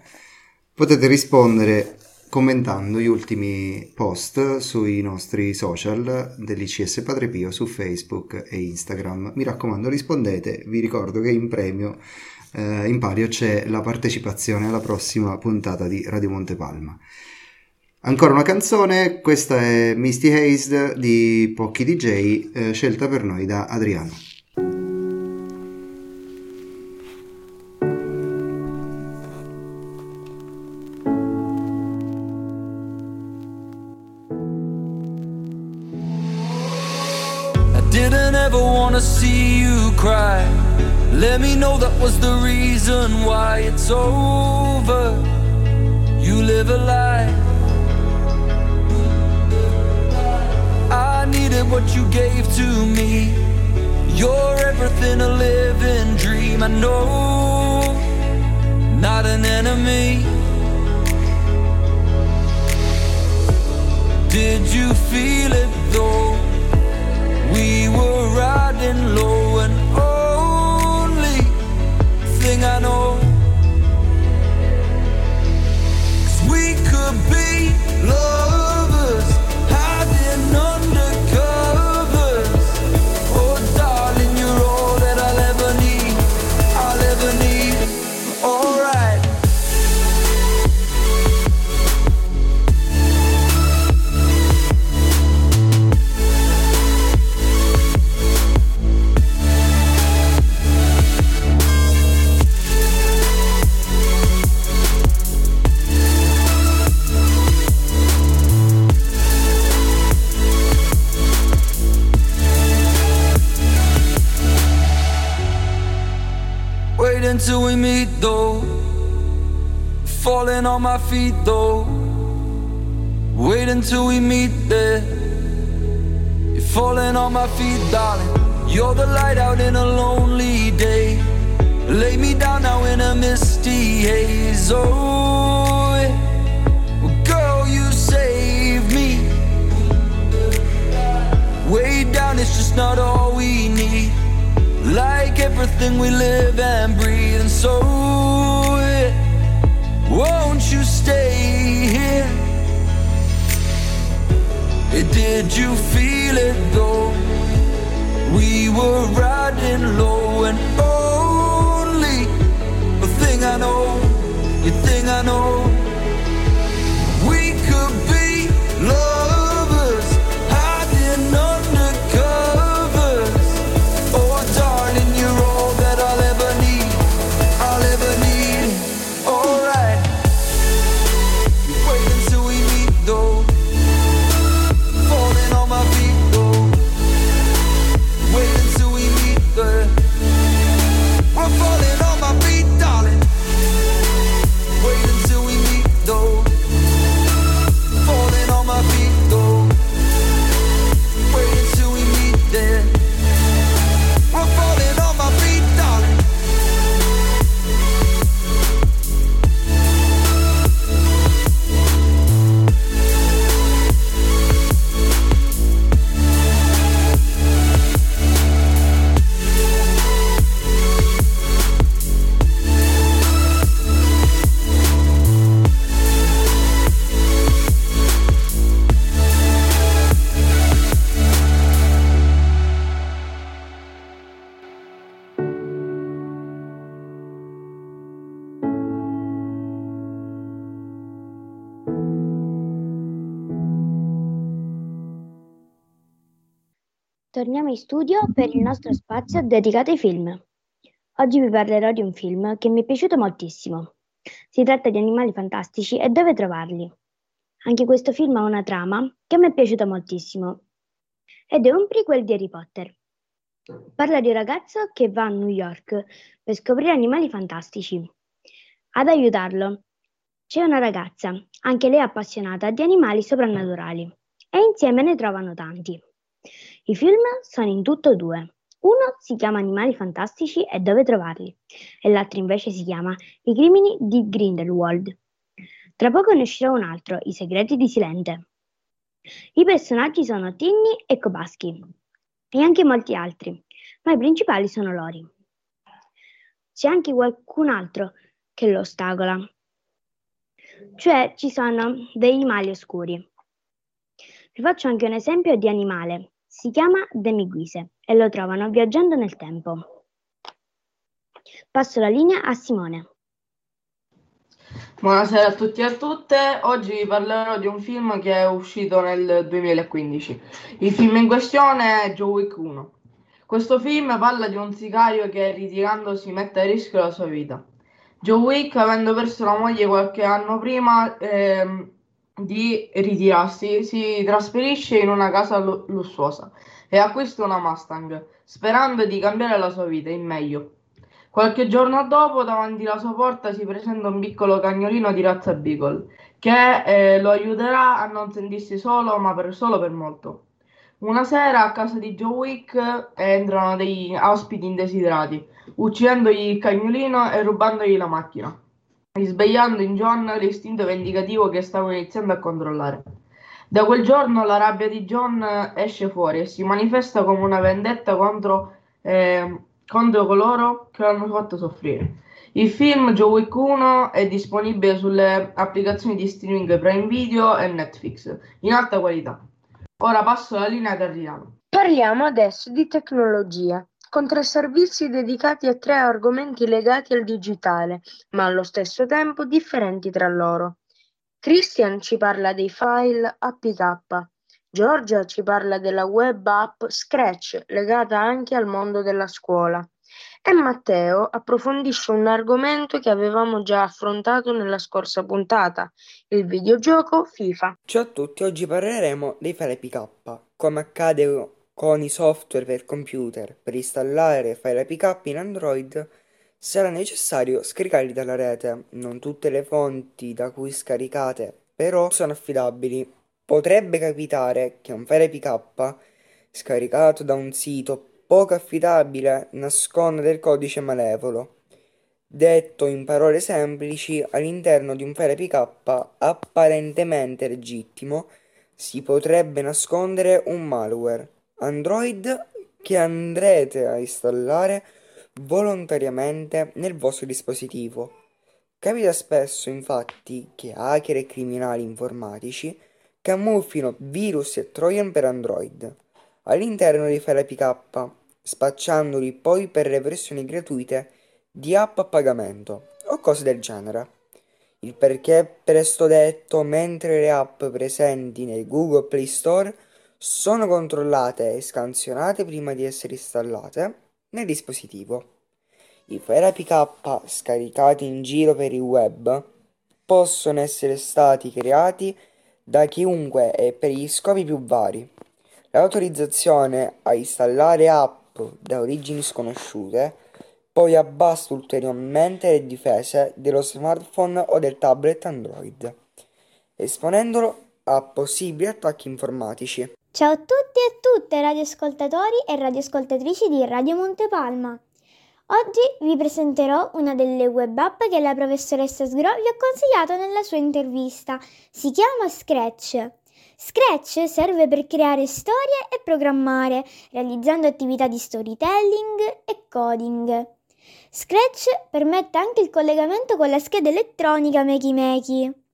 Potete rispondere commentando gli ultimi post sui nostri social dell'ICS Padre Pio su Facebook e Instagram. Mi raccomando, rispondete. Vi ricordo che in premio eh, in palio c'è la partecipazione alla prossima puntata di Radio Montepalma. Ancora una canzone, questa è Misty Haze di Pochi DJ, eh, scelta per noi da Adriano. Let me know that was the reason why it's over. You live a lie. What you gave to me. You're everything, a living dream. I know, not an enemy. Did you feel it though? We were riding low, and only thing I know. 'Cause we could be lovers, until we meet though. Falling on my feet though. Wait until we meet there. You're falling on my feet, darling. You're the light out in a lonely day. Lay me down now in a misty haze. Oh, well, girl, you saved me. Way down, it's just not all we need. Like everything we live and breathe, and so it won't you stay here? Did you feel it though? We were riding low and only the thing I know, the thing I know. Torniamo in studio per il nostro spazio dedicato ai film. Oggi vi parlerò di un film che mi è piaciuto moltissimo. Si tratta di Animali Fantastici e dove trovarli. Anche questo film ha una trama che mi è piaciuta moltissimo ed è un prequel di Harry Potter. Parla di un ragazzo che va a New York per scoprire animali fantastici. Ad aiutarlo c'è una ragazza, anche lei appassionata di animali soprannaturali, e insieme ne trovano tanti. I film sono in tutto due. Uno si chiama Animali Fantastici e dove trovarli, e l'altro invece si chiama I crimini di Grindelwald. Tra poco ne uscirà un altro, I segreti di Silente. I personaggi sono Tinny e Kobaschi, e anche molti altri, ma i principali sono loro. C'è anche qualcun altro che lo ostacola, cioè ci sono dei animali oscuri. Vi faccio anche un esempio di animale. Si chiama Demiguise e lo trovano viaggiando nel tempo. Passo la linea a Simone. Buonasera a tutti e a tutte, oggi vi parlerò di un film che è uscito nel 2015. Il film in questione è Joe Wick 1. Questo film parla di un sicario che ritirandosi mette a rischio la sua vita. Joe Wick, avendo perso la moglie qualche anno prima ehm, di ritirarsi, si trasferisce in una casa lu- lussuosa e acquista una Mustang, sperando di cambiare la sua vita in meglio. Qualche giorno dopo, davanti alla sua porta si presenta un piccolo cagnolino di razza Beagle, che eh, lo aiuterà a non sentirsi solo, ma per, solo per molto. Una sera a casa di Joe Wick entrano degli ospiti indesiderati, uccidendogli il cagnolino e rubandogli la macchina, risvegliando in John l'istinto vendicativo che stava iniziando a controllare. Da quel giorno la rabbia di John esce fuori e si manifesta come una vendetta contro, eh, contro coloro che l'hanno fatto soffrire. Il film Joe Wick 1 è disponibile sulle applicazioni di streaming Prime Video e Netflix in alta qualità. Ora passo la linea ad Adriano. Parliamo adesso di tecnologia, con tre servizi dedicati a tre argomenti legati al digitale, ma allo stesso tempo differenti tra loro. Christian ci parla dei file APK, Giorgia ci parla della web app Scratch, legata anche al mondo della scuola. E Matteo approfondisce un argomento che avevamo già affrontato nella scorsa puntata, il videogioco FIFA. Ciao a tutti, oggi parleremo dei file APK, come accade con i software per computer. Per installare file APK in Android sarà necessario scaricarli dalla rete. Non tutte le fonti da cui scaricate però sono affidabili. Potrebbe capitare che un file APK scaricato da un sito poco affidabile nasconda del codice malevolo. Detto in parole semplici, all'interno di un file PK apparentemente legittimo si potrebbe nascondere un malware Android che andrete a installare volontariamente nel vostro dispositivo. Capita spesso infatti che hacker e criminali informatici camuffino virus e trojan per Android all'interno dei file APK, spacciandoli poi per le versioni gratuite di app a pagamento o cose del genere. Il perché presto detto, mentre le app presenti nel Google Play Store sono controllate e scansionate prima di essere installate nel dispositivo. I file APK scaricati in giro per il web possono essere stati creati da chiunque e per gli scopi più vari. L'autorizzazione a installare app da origini sconosciute poi abbassa ulteriormente le difese dello smartphone o del tablet Android, esponendolo a possibili attacchi informatici. Ciao a tutti e a tutte radioascoltatori e radioascoltatrici di Radio Montepalma. Oggi vi presenterò una delle web app che la professoressa Sgro vi ha consigliato nella sua intervista. Si chiama Scratch. Scratch serve per creare storie e programmare, realizzando attività di storytelling e coding. Scratch permette anche il collegamento con la scheda elettronica Makey Makey.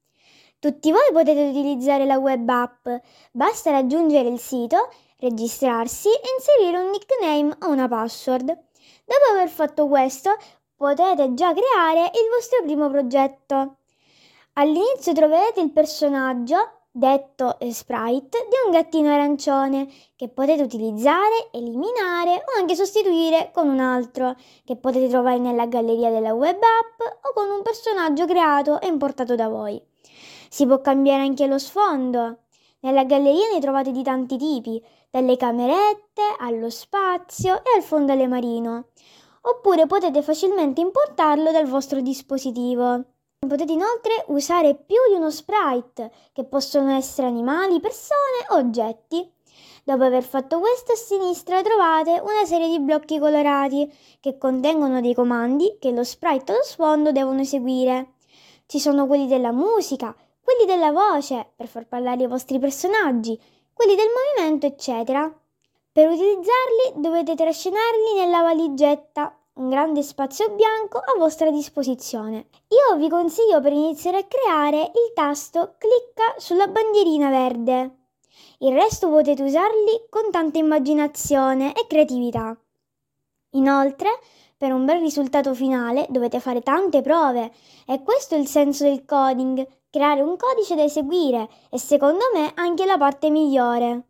Tutti voi potete utilizzare la web app, basta raggiungere il sito, registrarsi e inserire un nickname o una password. Dopo aver fatto questo, potete già creare il vostro primo progetto. All'inizio troverete il personaggio, detto sprite, di un gattino arancione che potete utilizzare, eliminare o anche sostituire con un altro che potete trovare nella galleria della web app o con un personaggio creato e importato da voi. Si può cambiare anche lo sfondo. Nella galleria ne trovate di tanti tipi, dalle camerette allo spazio e al fondale marino. Oppure potete facilmente importarlo dal vostro dispositivo. Potete inoltre usare più di uno sprite, che possono essere animali, persone o oggetti. Dopo aver fatto questo, a sinistra trovate una serie di blocchi colorati che contengono dei comandi che lo sprite o lo sfondo devono eseguire. Ci sono quelli della musica, quelli della voce per far parlare i vostri personaggi, quelli del movimento, eccetera. Per utilizzarli dovete trascinarli nella valigetta, un grande spazio bianco a vostra disposizione. Io vi consiglio per iniziare a creare il tasto clicca sulla bandierina verde. Il resto potete usarli con tanta immaginazione e creatività. Inoltre, per un bel risultato finale dovete fare tante prove e questo è il senso del coding, creare un codice da eseguire e secondo me anche la parte migliore.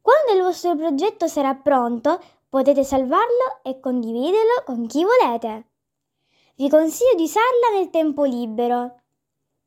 Quando il vostro progetto sarà pronto, potete salvarlo e condividerlo con chi volete. Vi consiglio di usarla nel tempo libero.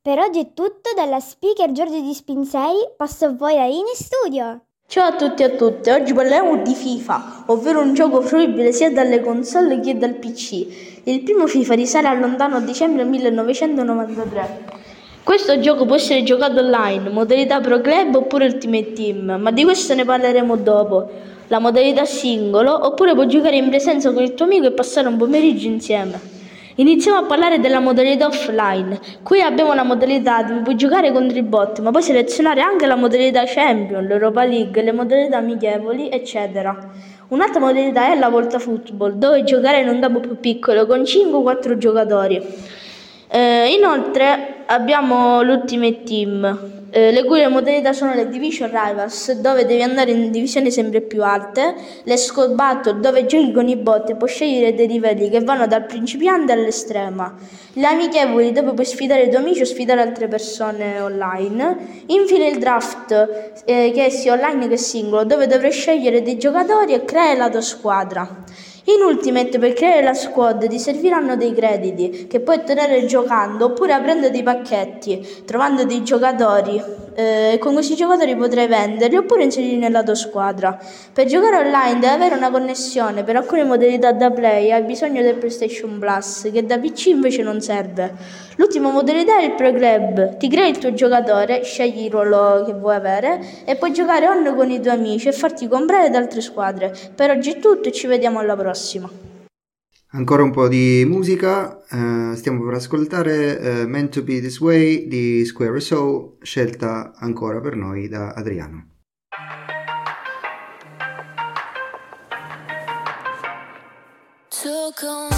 Per oggi è tutto dalla speaker Giorgio Di Spinzeri, passo a voi da in studio. Ciao a tutti e a tutte, oggi parliamo di FIFA, ovvero un gioco fruibile sia dalle console che dal PC. Il primo FIFA risale al lontano dicembre 1993. Questo gioco può essere giocato online, modalità Pro Club oppure Ultimate Team, ma di questo ne parleremo dopo. La modalità singolo, oppure puoi giocare in presenza con il tuo amico e passare un pomeriggio insieme. Iniziamo a parlare della modalità offline. Qui abbiamo la modalità dove puoi giocare contro i bot, ma puoi selezionare anche la modalità Champion, l'Europa League, le modalità amichevoli, eccetera. Un'altra modalità è la volta football, dove giocare in un campo più piccolo con 5-4 giocatori. Eh, inoltre abbiamo l'Ultimate Team, eh, le cui modalità sono le Division Rivals, dove devi andare in divisioni sempre più alte, le Squad Battle, dove giochi con i bot e puoi scegliere dei livelli che vanno dal principiante all'estrema, le amichevoli, dove puoi sfidare i tuoi amici o sfidare altre persone online, infine il draft, eh, che è sia online che singolo, dove dovrai scegliere dei giocatori e creare la tua squadra. In Ultimate per creare la squad ti serviranno dei crediti che puoi ottenere giocando oppure aprendo dei pacchetti, trovando dei giocatori. Eh, con questi giocatori potrai venderli oppure inserirli nella tua squadra. Per giocare online devi avere una connessione, per alcune modalità da play hai bisogno del PlayStation Plus, che da PC invece non serve. L'ultima modalità è il Pro Club. Ti crei il tuo giocatore, scegli il ruolo che vuoi avere e puoi giocare on con i tuoi amici e farti comprare da altre squadre. Per oggi è tutto e ci vediamo alla prossima. Ancora un po' di musica, eh, stiamo per ascoltare eh, Meant to Be This Way di Square Soul, scelta ancora per noi da Adriano. Took all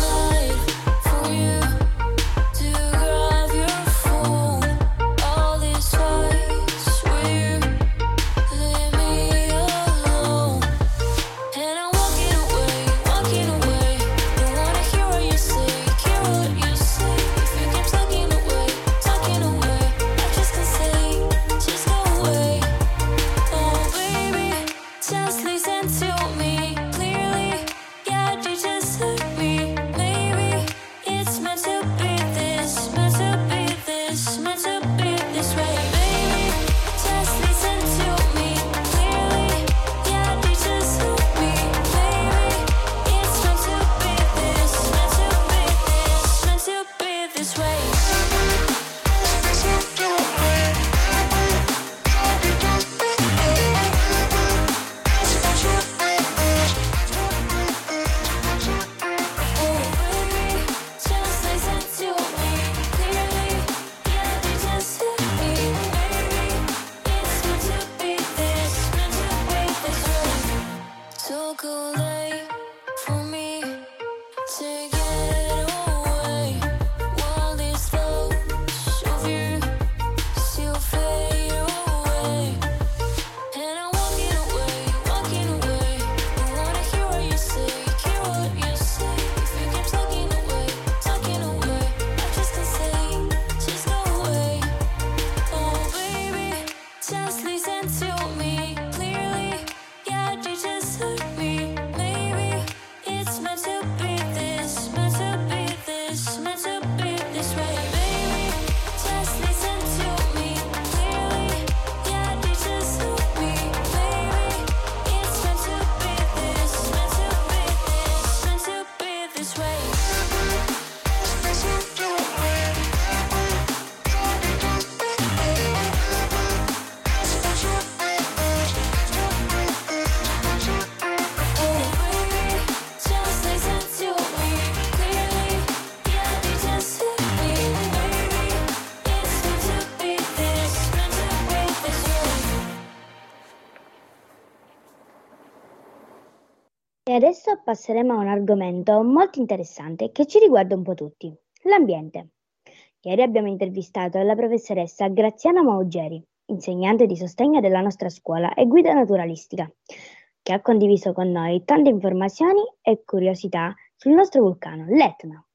adesso passeremo a un argomento molto interessante che ci riguarda un po' tutti, l'ambiente. Ieri abbiamo intervistato la professoressa Graziana Maugeri, insegnante di sostegno della nostra scuola e guida naturalistica, che ha condiviso con noi tante informazioni e curiosità sul nostro vulcano, l'Etna.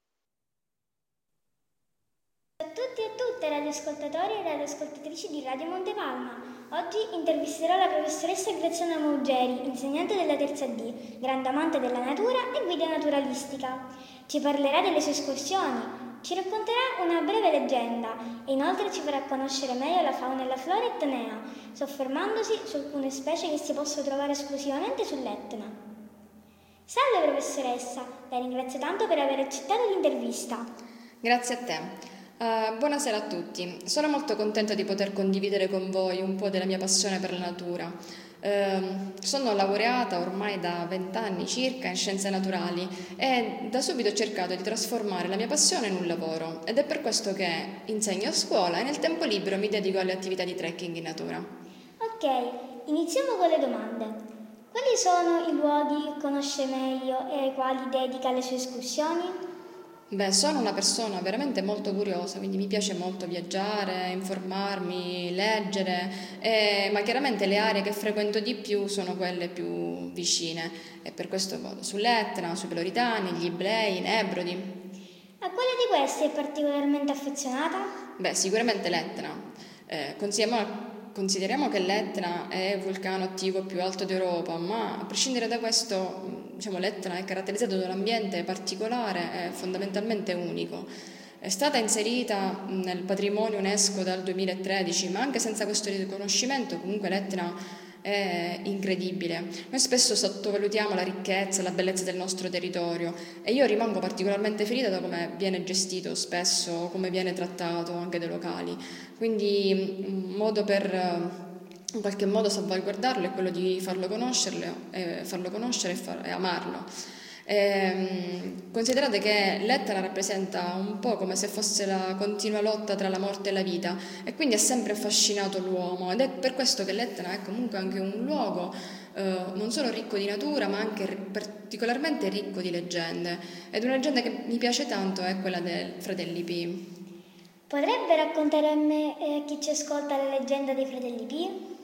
Ciao a tutti e a tutte radioascoltatori e radioascoltatrici di Radio Montepalma. Oggi intervisterò la professoressa Graziana Maugeri, insegnante della terza D, grande amante della natura e guida naturalistica. Ci parlerà delle sue escursioni, ci racconterà una breve leggenda e inoltre ci farà conoscere meglio la fauna e la flora etnea, soffermandosi su alcune specie che si possono trovare esclusivamente sull'Etna. Salve professoressa, la ringrazio tanto per aver accettato l'intervista. Grazie a te. Eh, buonasera a tutti. Sono molto contenta di poter condividere con voi un po' della mia passione per la natura. Eh, sono laureata ormai da vent'anni circa in scienze naturali e da subito ho cercato di trasformare la mia passione in un lavoro ed è per questo che insegno a scuola e nel tempo libero mi dedico alle attività di trekking in natura. Ok, iniziamo con le domande. Quali sono i luoghi che conosce meglio e ai quali dedica le sue escursioni? Beh, sono una persona veramente molto curiosa, quindi mi piace molto viaggiare, informarmi, leggere, eh, ma chiaramente le aree che frequento di più sono quelle più vicine e per questo vado sull'Etna, sui Peloritani, gli Iblei, i Nebrodi. A quale di questi è particolarmente affezionata? Beh, sicuramente l'Etna. Eh, consideriamo, consideriamo che l'Etna è il vulcano attivo più alto d'Europa, ma a prescindere da questo, diciamo, l'Etna è caratterizzato da un ambiente particolare e fondamentalmente unico. È stata inserita nel patrimonio UNESCO dal 2013, ma anche senza questo riconoscimento comunque l'Etna è incredibile. Noi spesso sottovalutiamo la ricchezza la bellezza del nostro territorio e io rimango particolarmente ferita da come viene gestito spesso, come viene trattato anche dai locali. Quindi un modo per in qualche modo salvaguardarlo è quello di farlo, eh, farlo conoscere e, far, e amarlo. Ehm, considerate che l'Etna rappresenta un po' come se fosse la continua lotta tra la morte e la vita e quindi ha sempre affascinato l'uomo ed è per questo che l'Etna è comunque anche un luogo eh, non solo ricco di natura ma anche particolarmente ricco di leggende ed una leggenda che mi piace tanto è quella dei fratelli P. Potrebbe raccontare a me e a chi ci ascolta la leggenda dei fratelli P?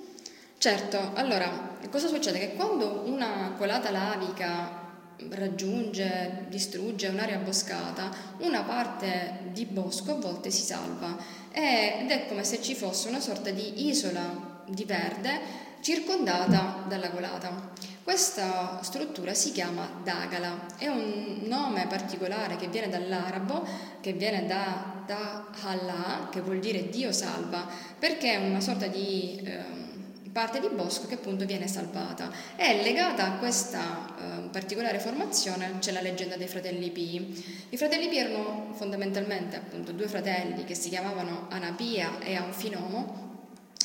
Certo, allora, cosa succede? Che quando una colata lavica raggiunge, distrugge un'area boscata, una parte di bosco a volte si salva ed è come se ci fosse una sorta di isola di verde circondata dalla colata. Questa struttura si chiama Dagala, è un nome particolare che viene dall'arabo, che viene da, da Allah, che vuol dire Dio salva, perché è una sorta di... ehm, parte di bosco che appunto viene salvata. È legata a questa eh, particolare formazione c'è la leggenda dei fratelli Pi. I fratelli Pi erano fondamentalmente appunto due fratelli che si chiamavano Anapia e Anfinomo,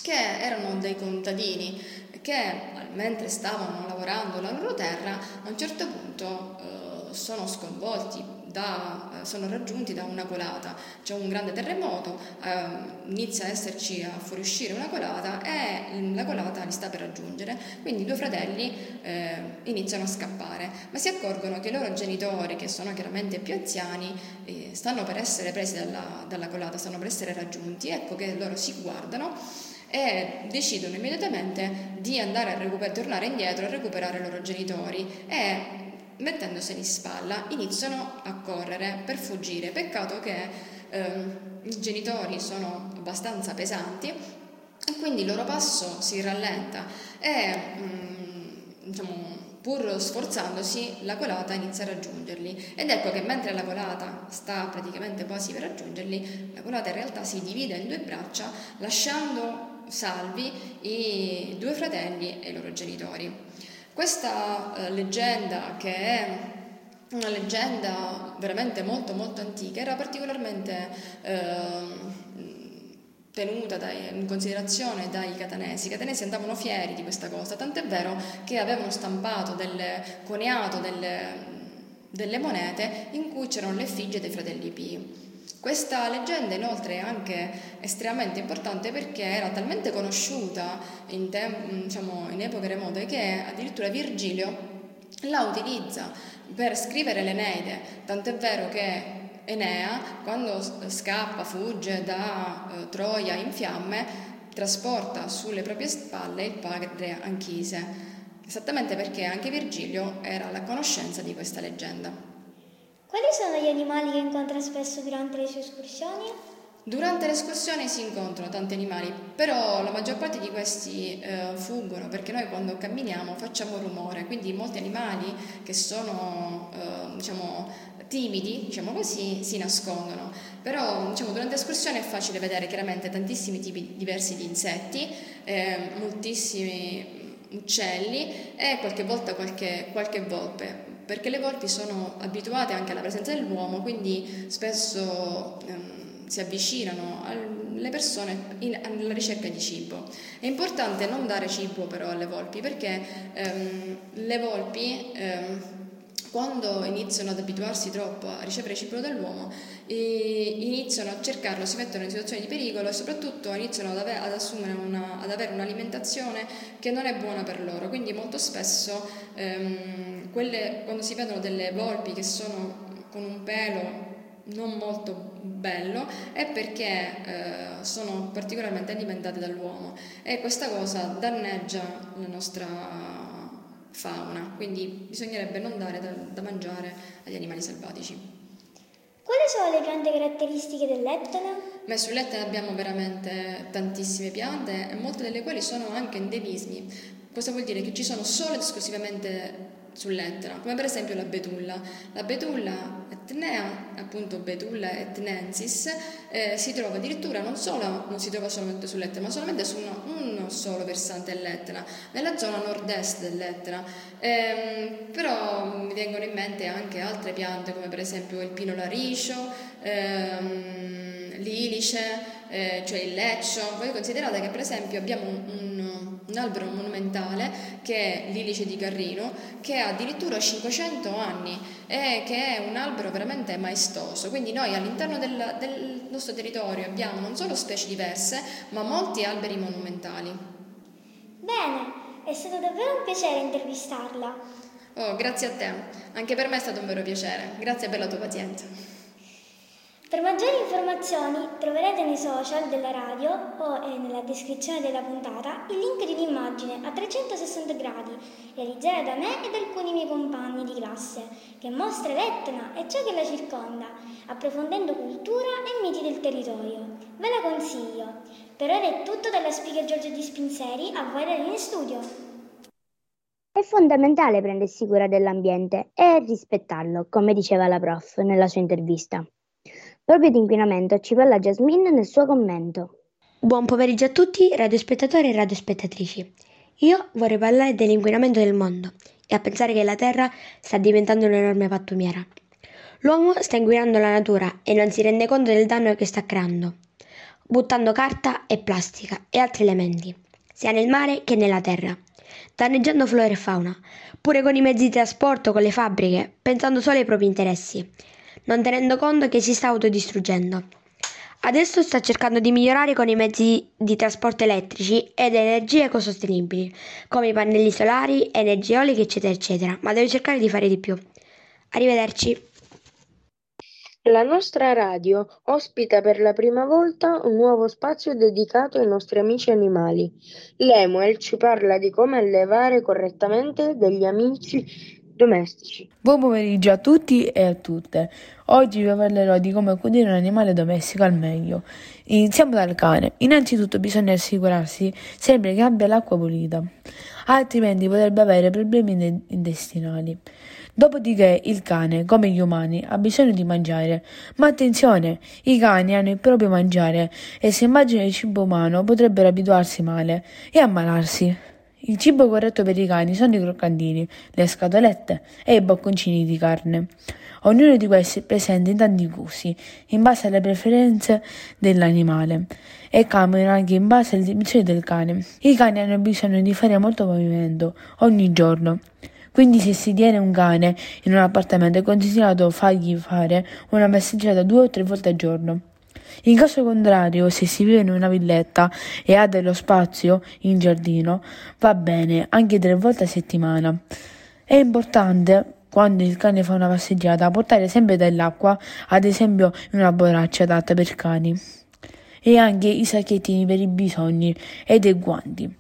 che erano dei contadini che mentre stavano lavorando la loro terra a un certo punto eh, sono sconvolti da, eh, sono raggiunti da una colata, c'è un grande terremoto, eh, inizia a esserci a fuoriuscire una colata e la colata li sta per raggiungere, quindi i due fratelli eh, iniziano a scappare, ma si accorgono che i loro genitori, che sono chiaramente più anziani, eh, stanno per essere presi dalla, dalla colata, stanno per essere raggiunti, ecco che loro si guardano e decidono immediatamente di andare a recuperare, tornare indietro a recuperare i loro genitori e mettendoseli in spalla iniziano a correre per fuggire. Peccato che ehm, i genitori sono abbastanza pesanti e quindi il loro passo si rallenta e mm, diciamo, pur sforzandosi la colata inizia a raggiungerli ed ecco che mentre la colata sta praticamente quasi per raggiungerli, la colata in realtà si divide in due braccia lasciando salvi i due fratelli e i loro genitori. Questa eh, leggenda, che è una leggenda veramente molto molto antica, era particolarmente eh, tenuta dai, in considerazione dai catanesi. I catanesi andavano fieri di questa cosa, tant'è vero che avevano stampato, delle, coniato delle, delle monete in cui c'erano le effigie dei fratelli Pii. Questa leggenda inoltre è anche estremamente importante perché era talmente conosciuta in, tem- diciamo, in epoche remote che addirittura Virgilio la utilizza per scrivere l'Eneide, tant'è vero che Enea, quando scappa, fugge da eh, Troia in fiamme, trasporta sulle proprie spalle il padre Anchise, esattamente perché anche Virgilio era alla conoscenza di questa leggenda. Quali sono gli animali che incontra spesso durante le sue escursioni? Durante le escursioni si incontrano tanti animali, però la maggior parte di questi eh, fuggono perché noi quando camminiamo facciamo rumore, quindi molti animali che sono eh, diciamo, timidi, diciamo così, si nascondono. Però diciamo, durante l'escursione è facile vedere chiaramente tantissimi tipi diversi di insetti, eh, moltissimi uccelli e qualche volta qualche, qualche volpe, perché le volpi sono abituate anche alla presenza dell'uomo, quindi spesso ehm, si avvicinano alle persone in, alla ricerca di cibo. È importante non dare cibo però alle volpi perché ehm, le volpi ehm, quando iniziano ad abituarsi troppo a ricevere cibo dall'uomo, iniziano a cercarlo, si mettono in situazioni di pericolo e soprattutto iniziano ad, ave- ad assumere una, ad avere un'alimentazione che non è buona per loro. Quindi molto spesso ehm, quelle, quando si vedono delle volpi che sono con un pelo non molto bello è perché eh, sono particolarmente alimentate dall'uomo e questa cosa danneggia la nostra fauna, quindi bisognerebbe non dare da, da mangiare agli animali selvatici. Quali sono le piante caratteristiche dell'Etna? Beh, sull'Etna abbiamo veramente tantissime piante e molte delle quali sono anche endemismi. Cosa vuol dire? Che ci sono solo ed esclusivamente sull'Etna, come per esempio la betulla. La betulla etnea, appunto betulla etnensis, eh, si trova addirittura non solo, non si trova solamente sull'Etna, ma solamente su uno, un solo versante dell'Etna, nella zona nord-est dell'Etna. Ehm, però mi vengono in mente anche altre piante come per esempio il pino laricio, ehm, l'ilice, eh, cioè il leccio. Voi considerate che per esempio abbiamo un, un un albero monumentale che è l'Ilice di Carrino, che ha addirittura 500 anni e che è un albero veramente maestoso. Quindi noi all'interno del, del nostro territorio abbiamo non solo specie diverse, ma molti alberi monumentali. Bene, è stato davvero un piacere intervistarla. Oh, grazie a te, anche per me è stato un vero piacere. Grazie per la tua pazienza. Per maggiori informazioni troverete nei social della radio o eh, nella descrizione della puntata il link di un'immagine a 360 gradi realizzata da me e da alcuni miei compagni di classe che mostra l'Etna e ciò che la circonda, approfondendo cultura e miti del territorio. Ve la consiglio. Per ora è tutto dalla speaker Giorgio Di Spinseri, a voi da in studio. È fondamentale prendersi cura dell'ambiente e rispettarlo, come diceva la prof nella sua intervista. Proprio di inquinamento ci parla Jasmine nel suo commento. Buon pomeriggio a tutti, radiospettatori e radiospettatrici. Io vorrei parlare dell'inquinamento del mondo e a pensare che la Terra sta diventando un'enorme pattumiera. L'uomo sta inquinando la natura e non si rende conto del danno che sta creando, buttando carta e plastica e altri elementi, sia nel mare che nella terra, danneggiando flora e fauna, pure con i mezzi di trasporto, con le fabbriche, pensando solo ai propri interessi non tenendo conto che si sta autodistruggendo. Adesso sta cercando di migliorare con i mezzi di trasporto elettrici ed energie ecosostenibili, come i pannelli solari, energie eoliche, eccetera, eccetera, ma deve cercare di fare di più. Arrivederci. La nostra radio ospita per la prima volta un nuovo spazio dedicato ai nostri amici animali. Lemuel ci parla di come allevare correttamente degli amici domestici. Buon pomeriggio a tutti e a tutte. Oggi vi parlerò di come accudire un animale domestico al meglio. Iniziamo dal cane. Innanzitutto bisogna assicurarsi sempre che abbia l'acqua pulita, altrimenti potrebbe avere problemi intestinali. Dopodiché il cane, come gli umani, ha bisogno di mangiare. Ma attenzione, i cani hanno il proprio mangiare e se mangiano il cibo umano potrebbero abituarsi male e ammalarsi. Il cibo corretto per i cani sono i croccantini, le scatolette e i bocconcini di carne. Ognuno di questi è presente in tanti gusti, in base alle preferenze dell'animale e cambiano anche in base alle dimensioni del cane. I cani hanno bisogno di fare molto movimento ogni giorno. Quindi se si tiene un cane in un appartamento è consigliato fargli fare una passeggiata due o tre volte al giorno. In caso contrario, se si vive in una villetta e ha dello spazio in giardino, va bene anche tre volte a settimana. È importante, quando il cane fa una passeggiata, portare sempre dell'acqua, ad esempio in una borraccia adatta per cani, e anche i sacchettini per i bisogni e dei guanti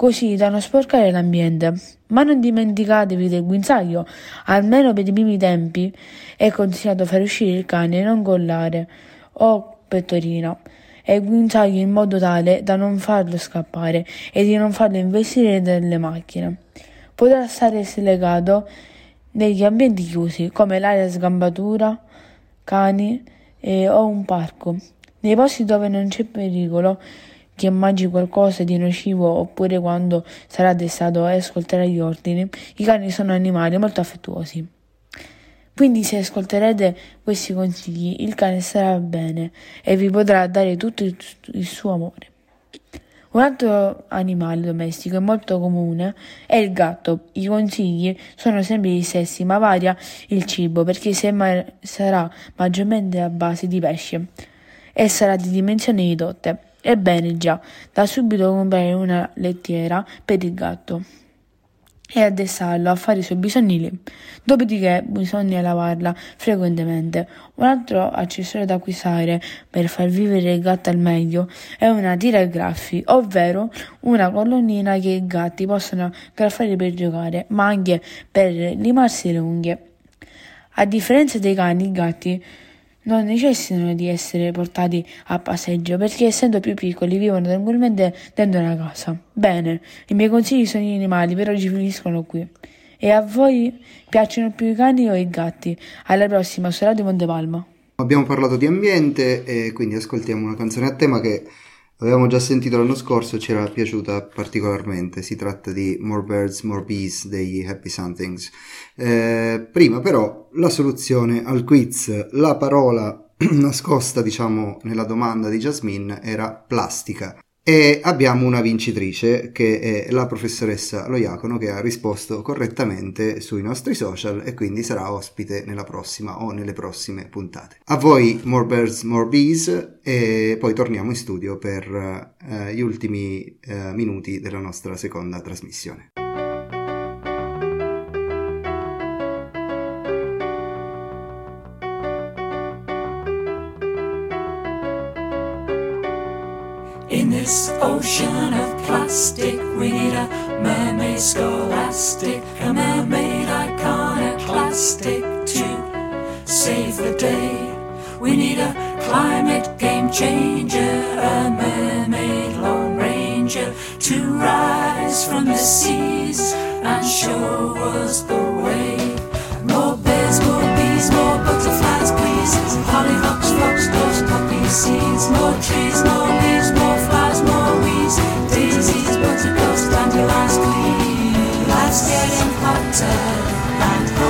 così da non sporcare l'ambiente. Ma non dimenticatevi del guinzaglio, almeno per i primi tempi è consigliato far uscire il cane e non collare o pettorina e guinzaglio in modo tale da non farlo scappare e di non farlo investire nelle macchine. Potrà stare slegato negli ambienti chiusi come l'area sgambatura, cani e, o un parco. Nei posti dove non c'è pericolo che mangi qualcosa di nocivo oppure quando sarà addestrato e ascolterà gli ordini, i cani sono animali molto affettuosi. Quindi se ascolterete questi consigli il cane starà bene e vi potrà dare tutto il, il suo amore. Un altro animale domestico è molto comune è il gatto. I consigli sono sempre gli stessi, ma varia il cibo perché ma- sarà maggiormente a base di pesce e sarà di dimensioni ridotte. Ebbene già, da subito comprare una lettiera per il gatto e addestrarlo a fare i suoi bisogni lì. Dopodiché bisogna lavarla frequentemente. Un altro accessorio da acquistare per far vivere il gatto al meglio è una tira graffi, ovvero una colonnina che i gatti possono graffare per giocare, ma anche per limarsi le unghie. A differenza dei cani, i gatti non necessitano di essere portati a passeggio perché essendo più piccoli vivono tranquillamente dentro una casa. Bene, i miei consigli sono gli animali, per oggi finiscono qui. E a voi piacciono più i cani o i gatti? Alla prossima su Radio Montepalma. Abbiamo parlato di ambiente e quindi ascoltiamo una canzone a tema che avevamo già sentito l'anno scorso e ci era piaciuta particolarmente. Si tratta di More Birds, More Bees degli Happy Somethings. Eh, prima però la soluzione al quiz, la parola nascosta diciamo nella domanda di Jasmine era plastica. E abbiamo una vincitrice che è la professoressa Loiacono che ha risposto correttamente sui nostri social e quindi sarà ospite nella prossima o nelle prossime puntate. A voi More Birds, More Bees e poi torniamo in studio per eh, gli ultimi eh, minuti della nostra seconda trasmissione. This ocean of plastic, we need a mermaid scholastic, a mermaid iconoclastic to save the day. We need a climate game changer, a mermaid lone ranger to rise from the seas and show us the way. More bears, more bees, more butterflies, please. Hollyhocks, foxgloves, poppy seeds, more trees, more leaves, everyone's clean. Life's getting hotter and hotter.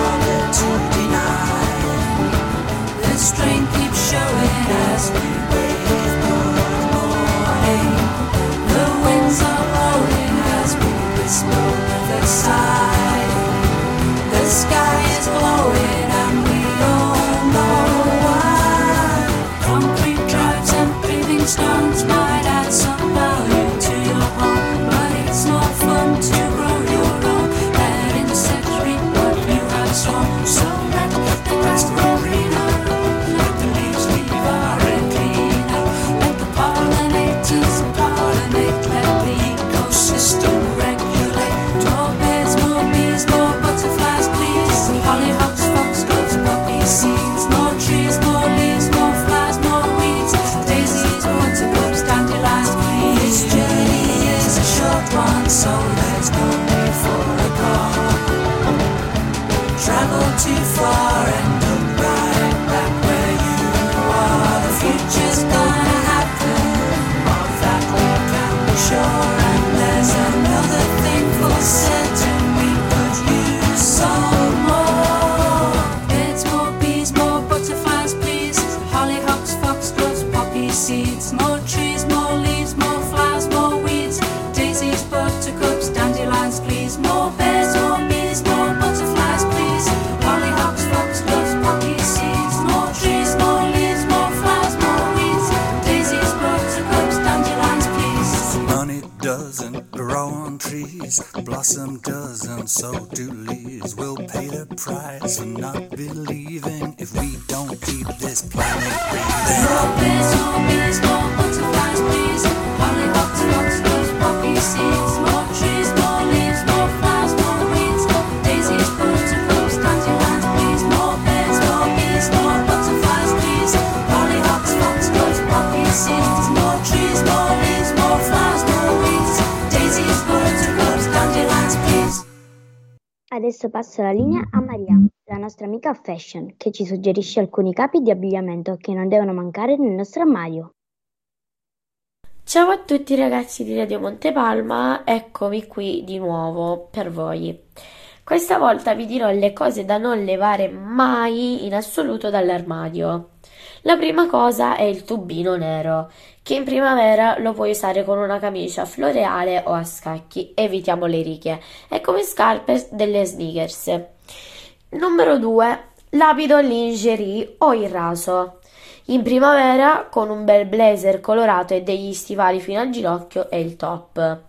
Passo la linea a Maria, la nostra amica fashion, che ci suggerisce alcuni capi di abbigliamento che non devono mancare nel nostro armadio. Ciao a tutti ragazzi di Radio Montepalma, eccomi qui di nuovo per voi. Questa volta vi dirò le cose da non levare mai in assoluto dall'armadio. La prima cosa è il tubino nero, che in primavera lo puoi usare con una camicia floreale o a scacchi, evitiamo le righe, e come scarpe delle sneakers. Numero 2. L'abito lingerie o il raso. In primavera con un bel blazer colorato e degli stivali fino al ginocchio è il top.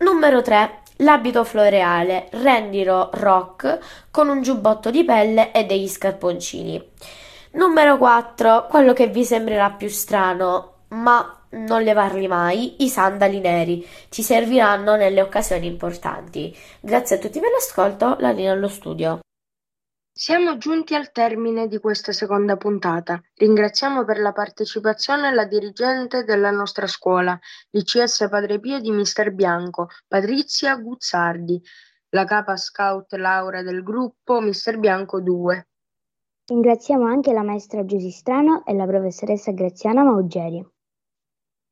Numero 3. L'abito floreale, rendilo rock con un giubbotto di pelle e degli scarponcini. Numero 4. Quello che vi sembrerà più strano, ma non levarli mai, i sandali neri. Ci serviranno nelle occasioni importanti. Grazie a tutti per l'ascolto, la linea allo studio. Siamo giunti al termine di questa seconda puntata. Ringraziamo per la partecipazione la dirigente della nostra scuola, l'ICS Padre Pio di Mister Bianco, Patrizia Guzzardi, la capa scout Laura del gruppo Mister Bianco 2. Ringraziamo anche la maestra Giusistrano e la professoressa Graziana Maugeri.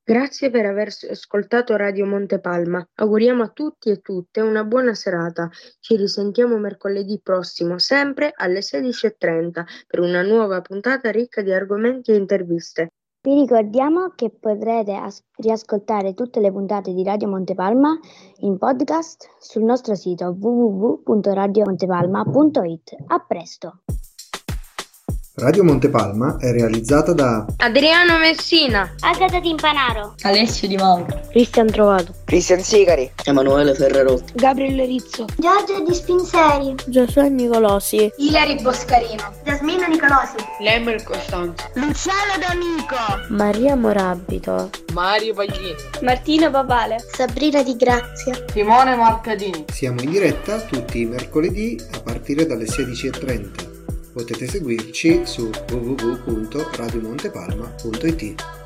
Grazie per aver ascoltato Radio Montepalma. Auguriamo a tutti e tutte una buona serata. Ci risentiamo mercoledì prossimo, sempre alle 16.30, per una nuova puntata ricca di argomenti e interviste. Vi ricordiamo che potrete as- riascoltare tutte le puntate di Radio Montepalma in podcast sul nostro sito www.radiomontepalma.it. A presto! Radio Montepalma è realizzata da Adriano Messina, Agata Timpanaro, Alessio Di Mauro, Cristian Trovato, Cristian Sigari, Emanuele Ferrarotti, Gabriele Rizzo, Giorgio Di Spinseri, Giosuè Nicolosi, Ilari Boscarino, Giasmina Nicolosi, Lemmer Costanzo, Luciano D'Amico, Maria Morabito, Mario Paglini, Martina Papale, Sabrina Di Grazia. Simone Marcadini. Siamo in diretta tutti i mercoledì a partire dalle 16.30. Potete seguirci su www.radiomontepalma.it.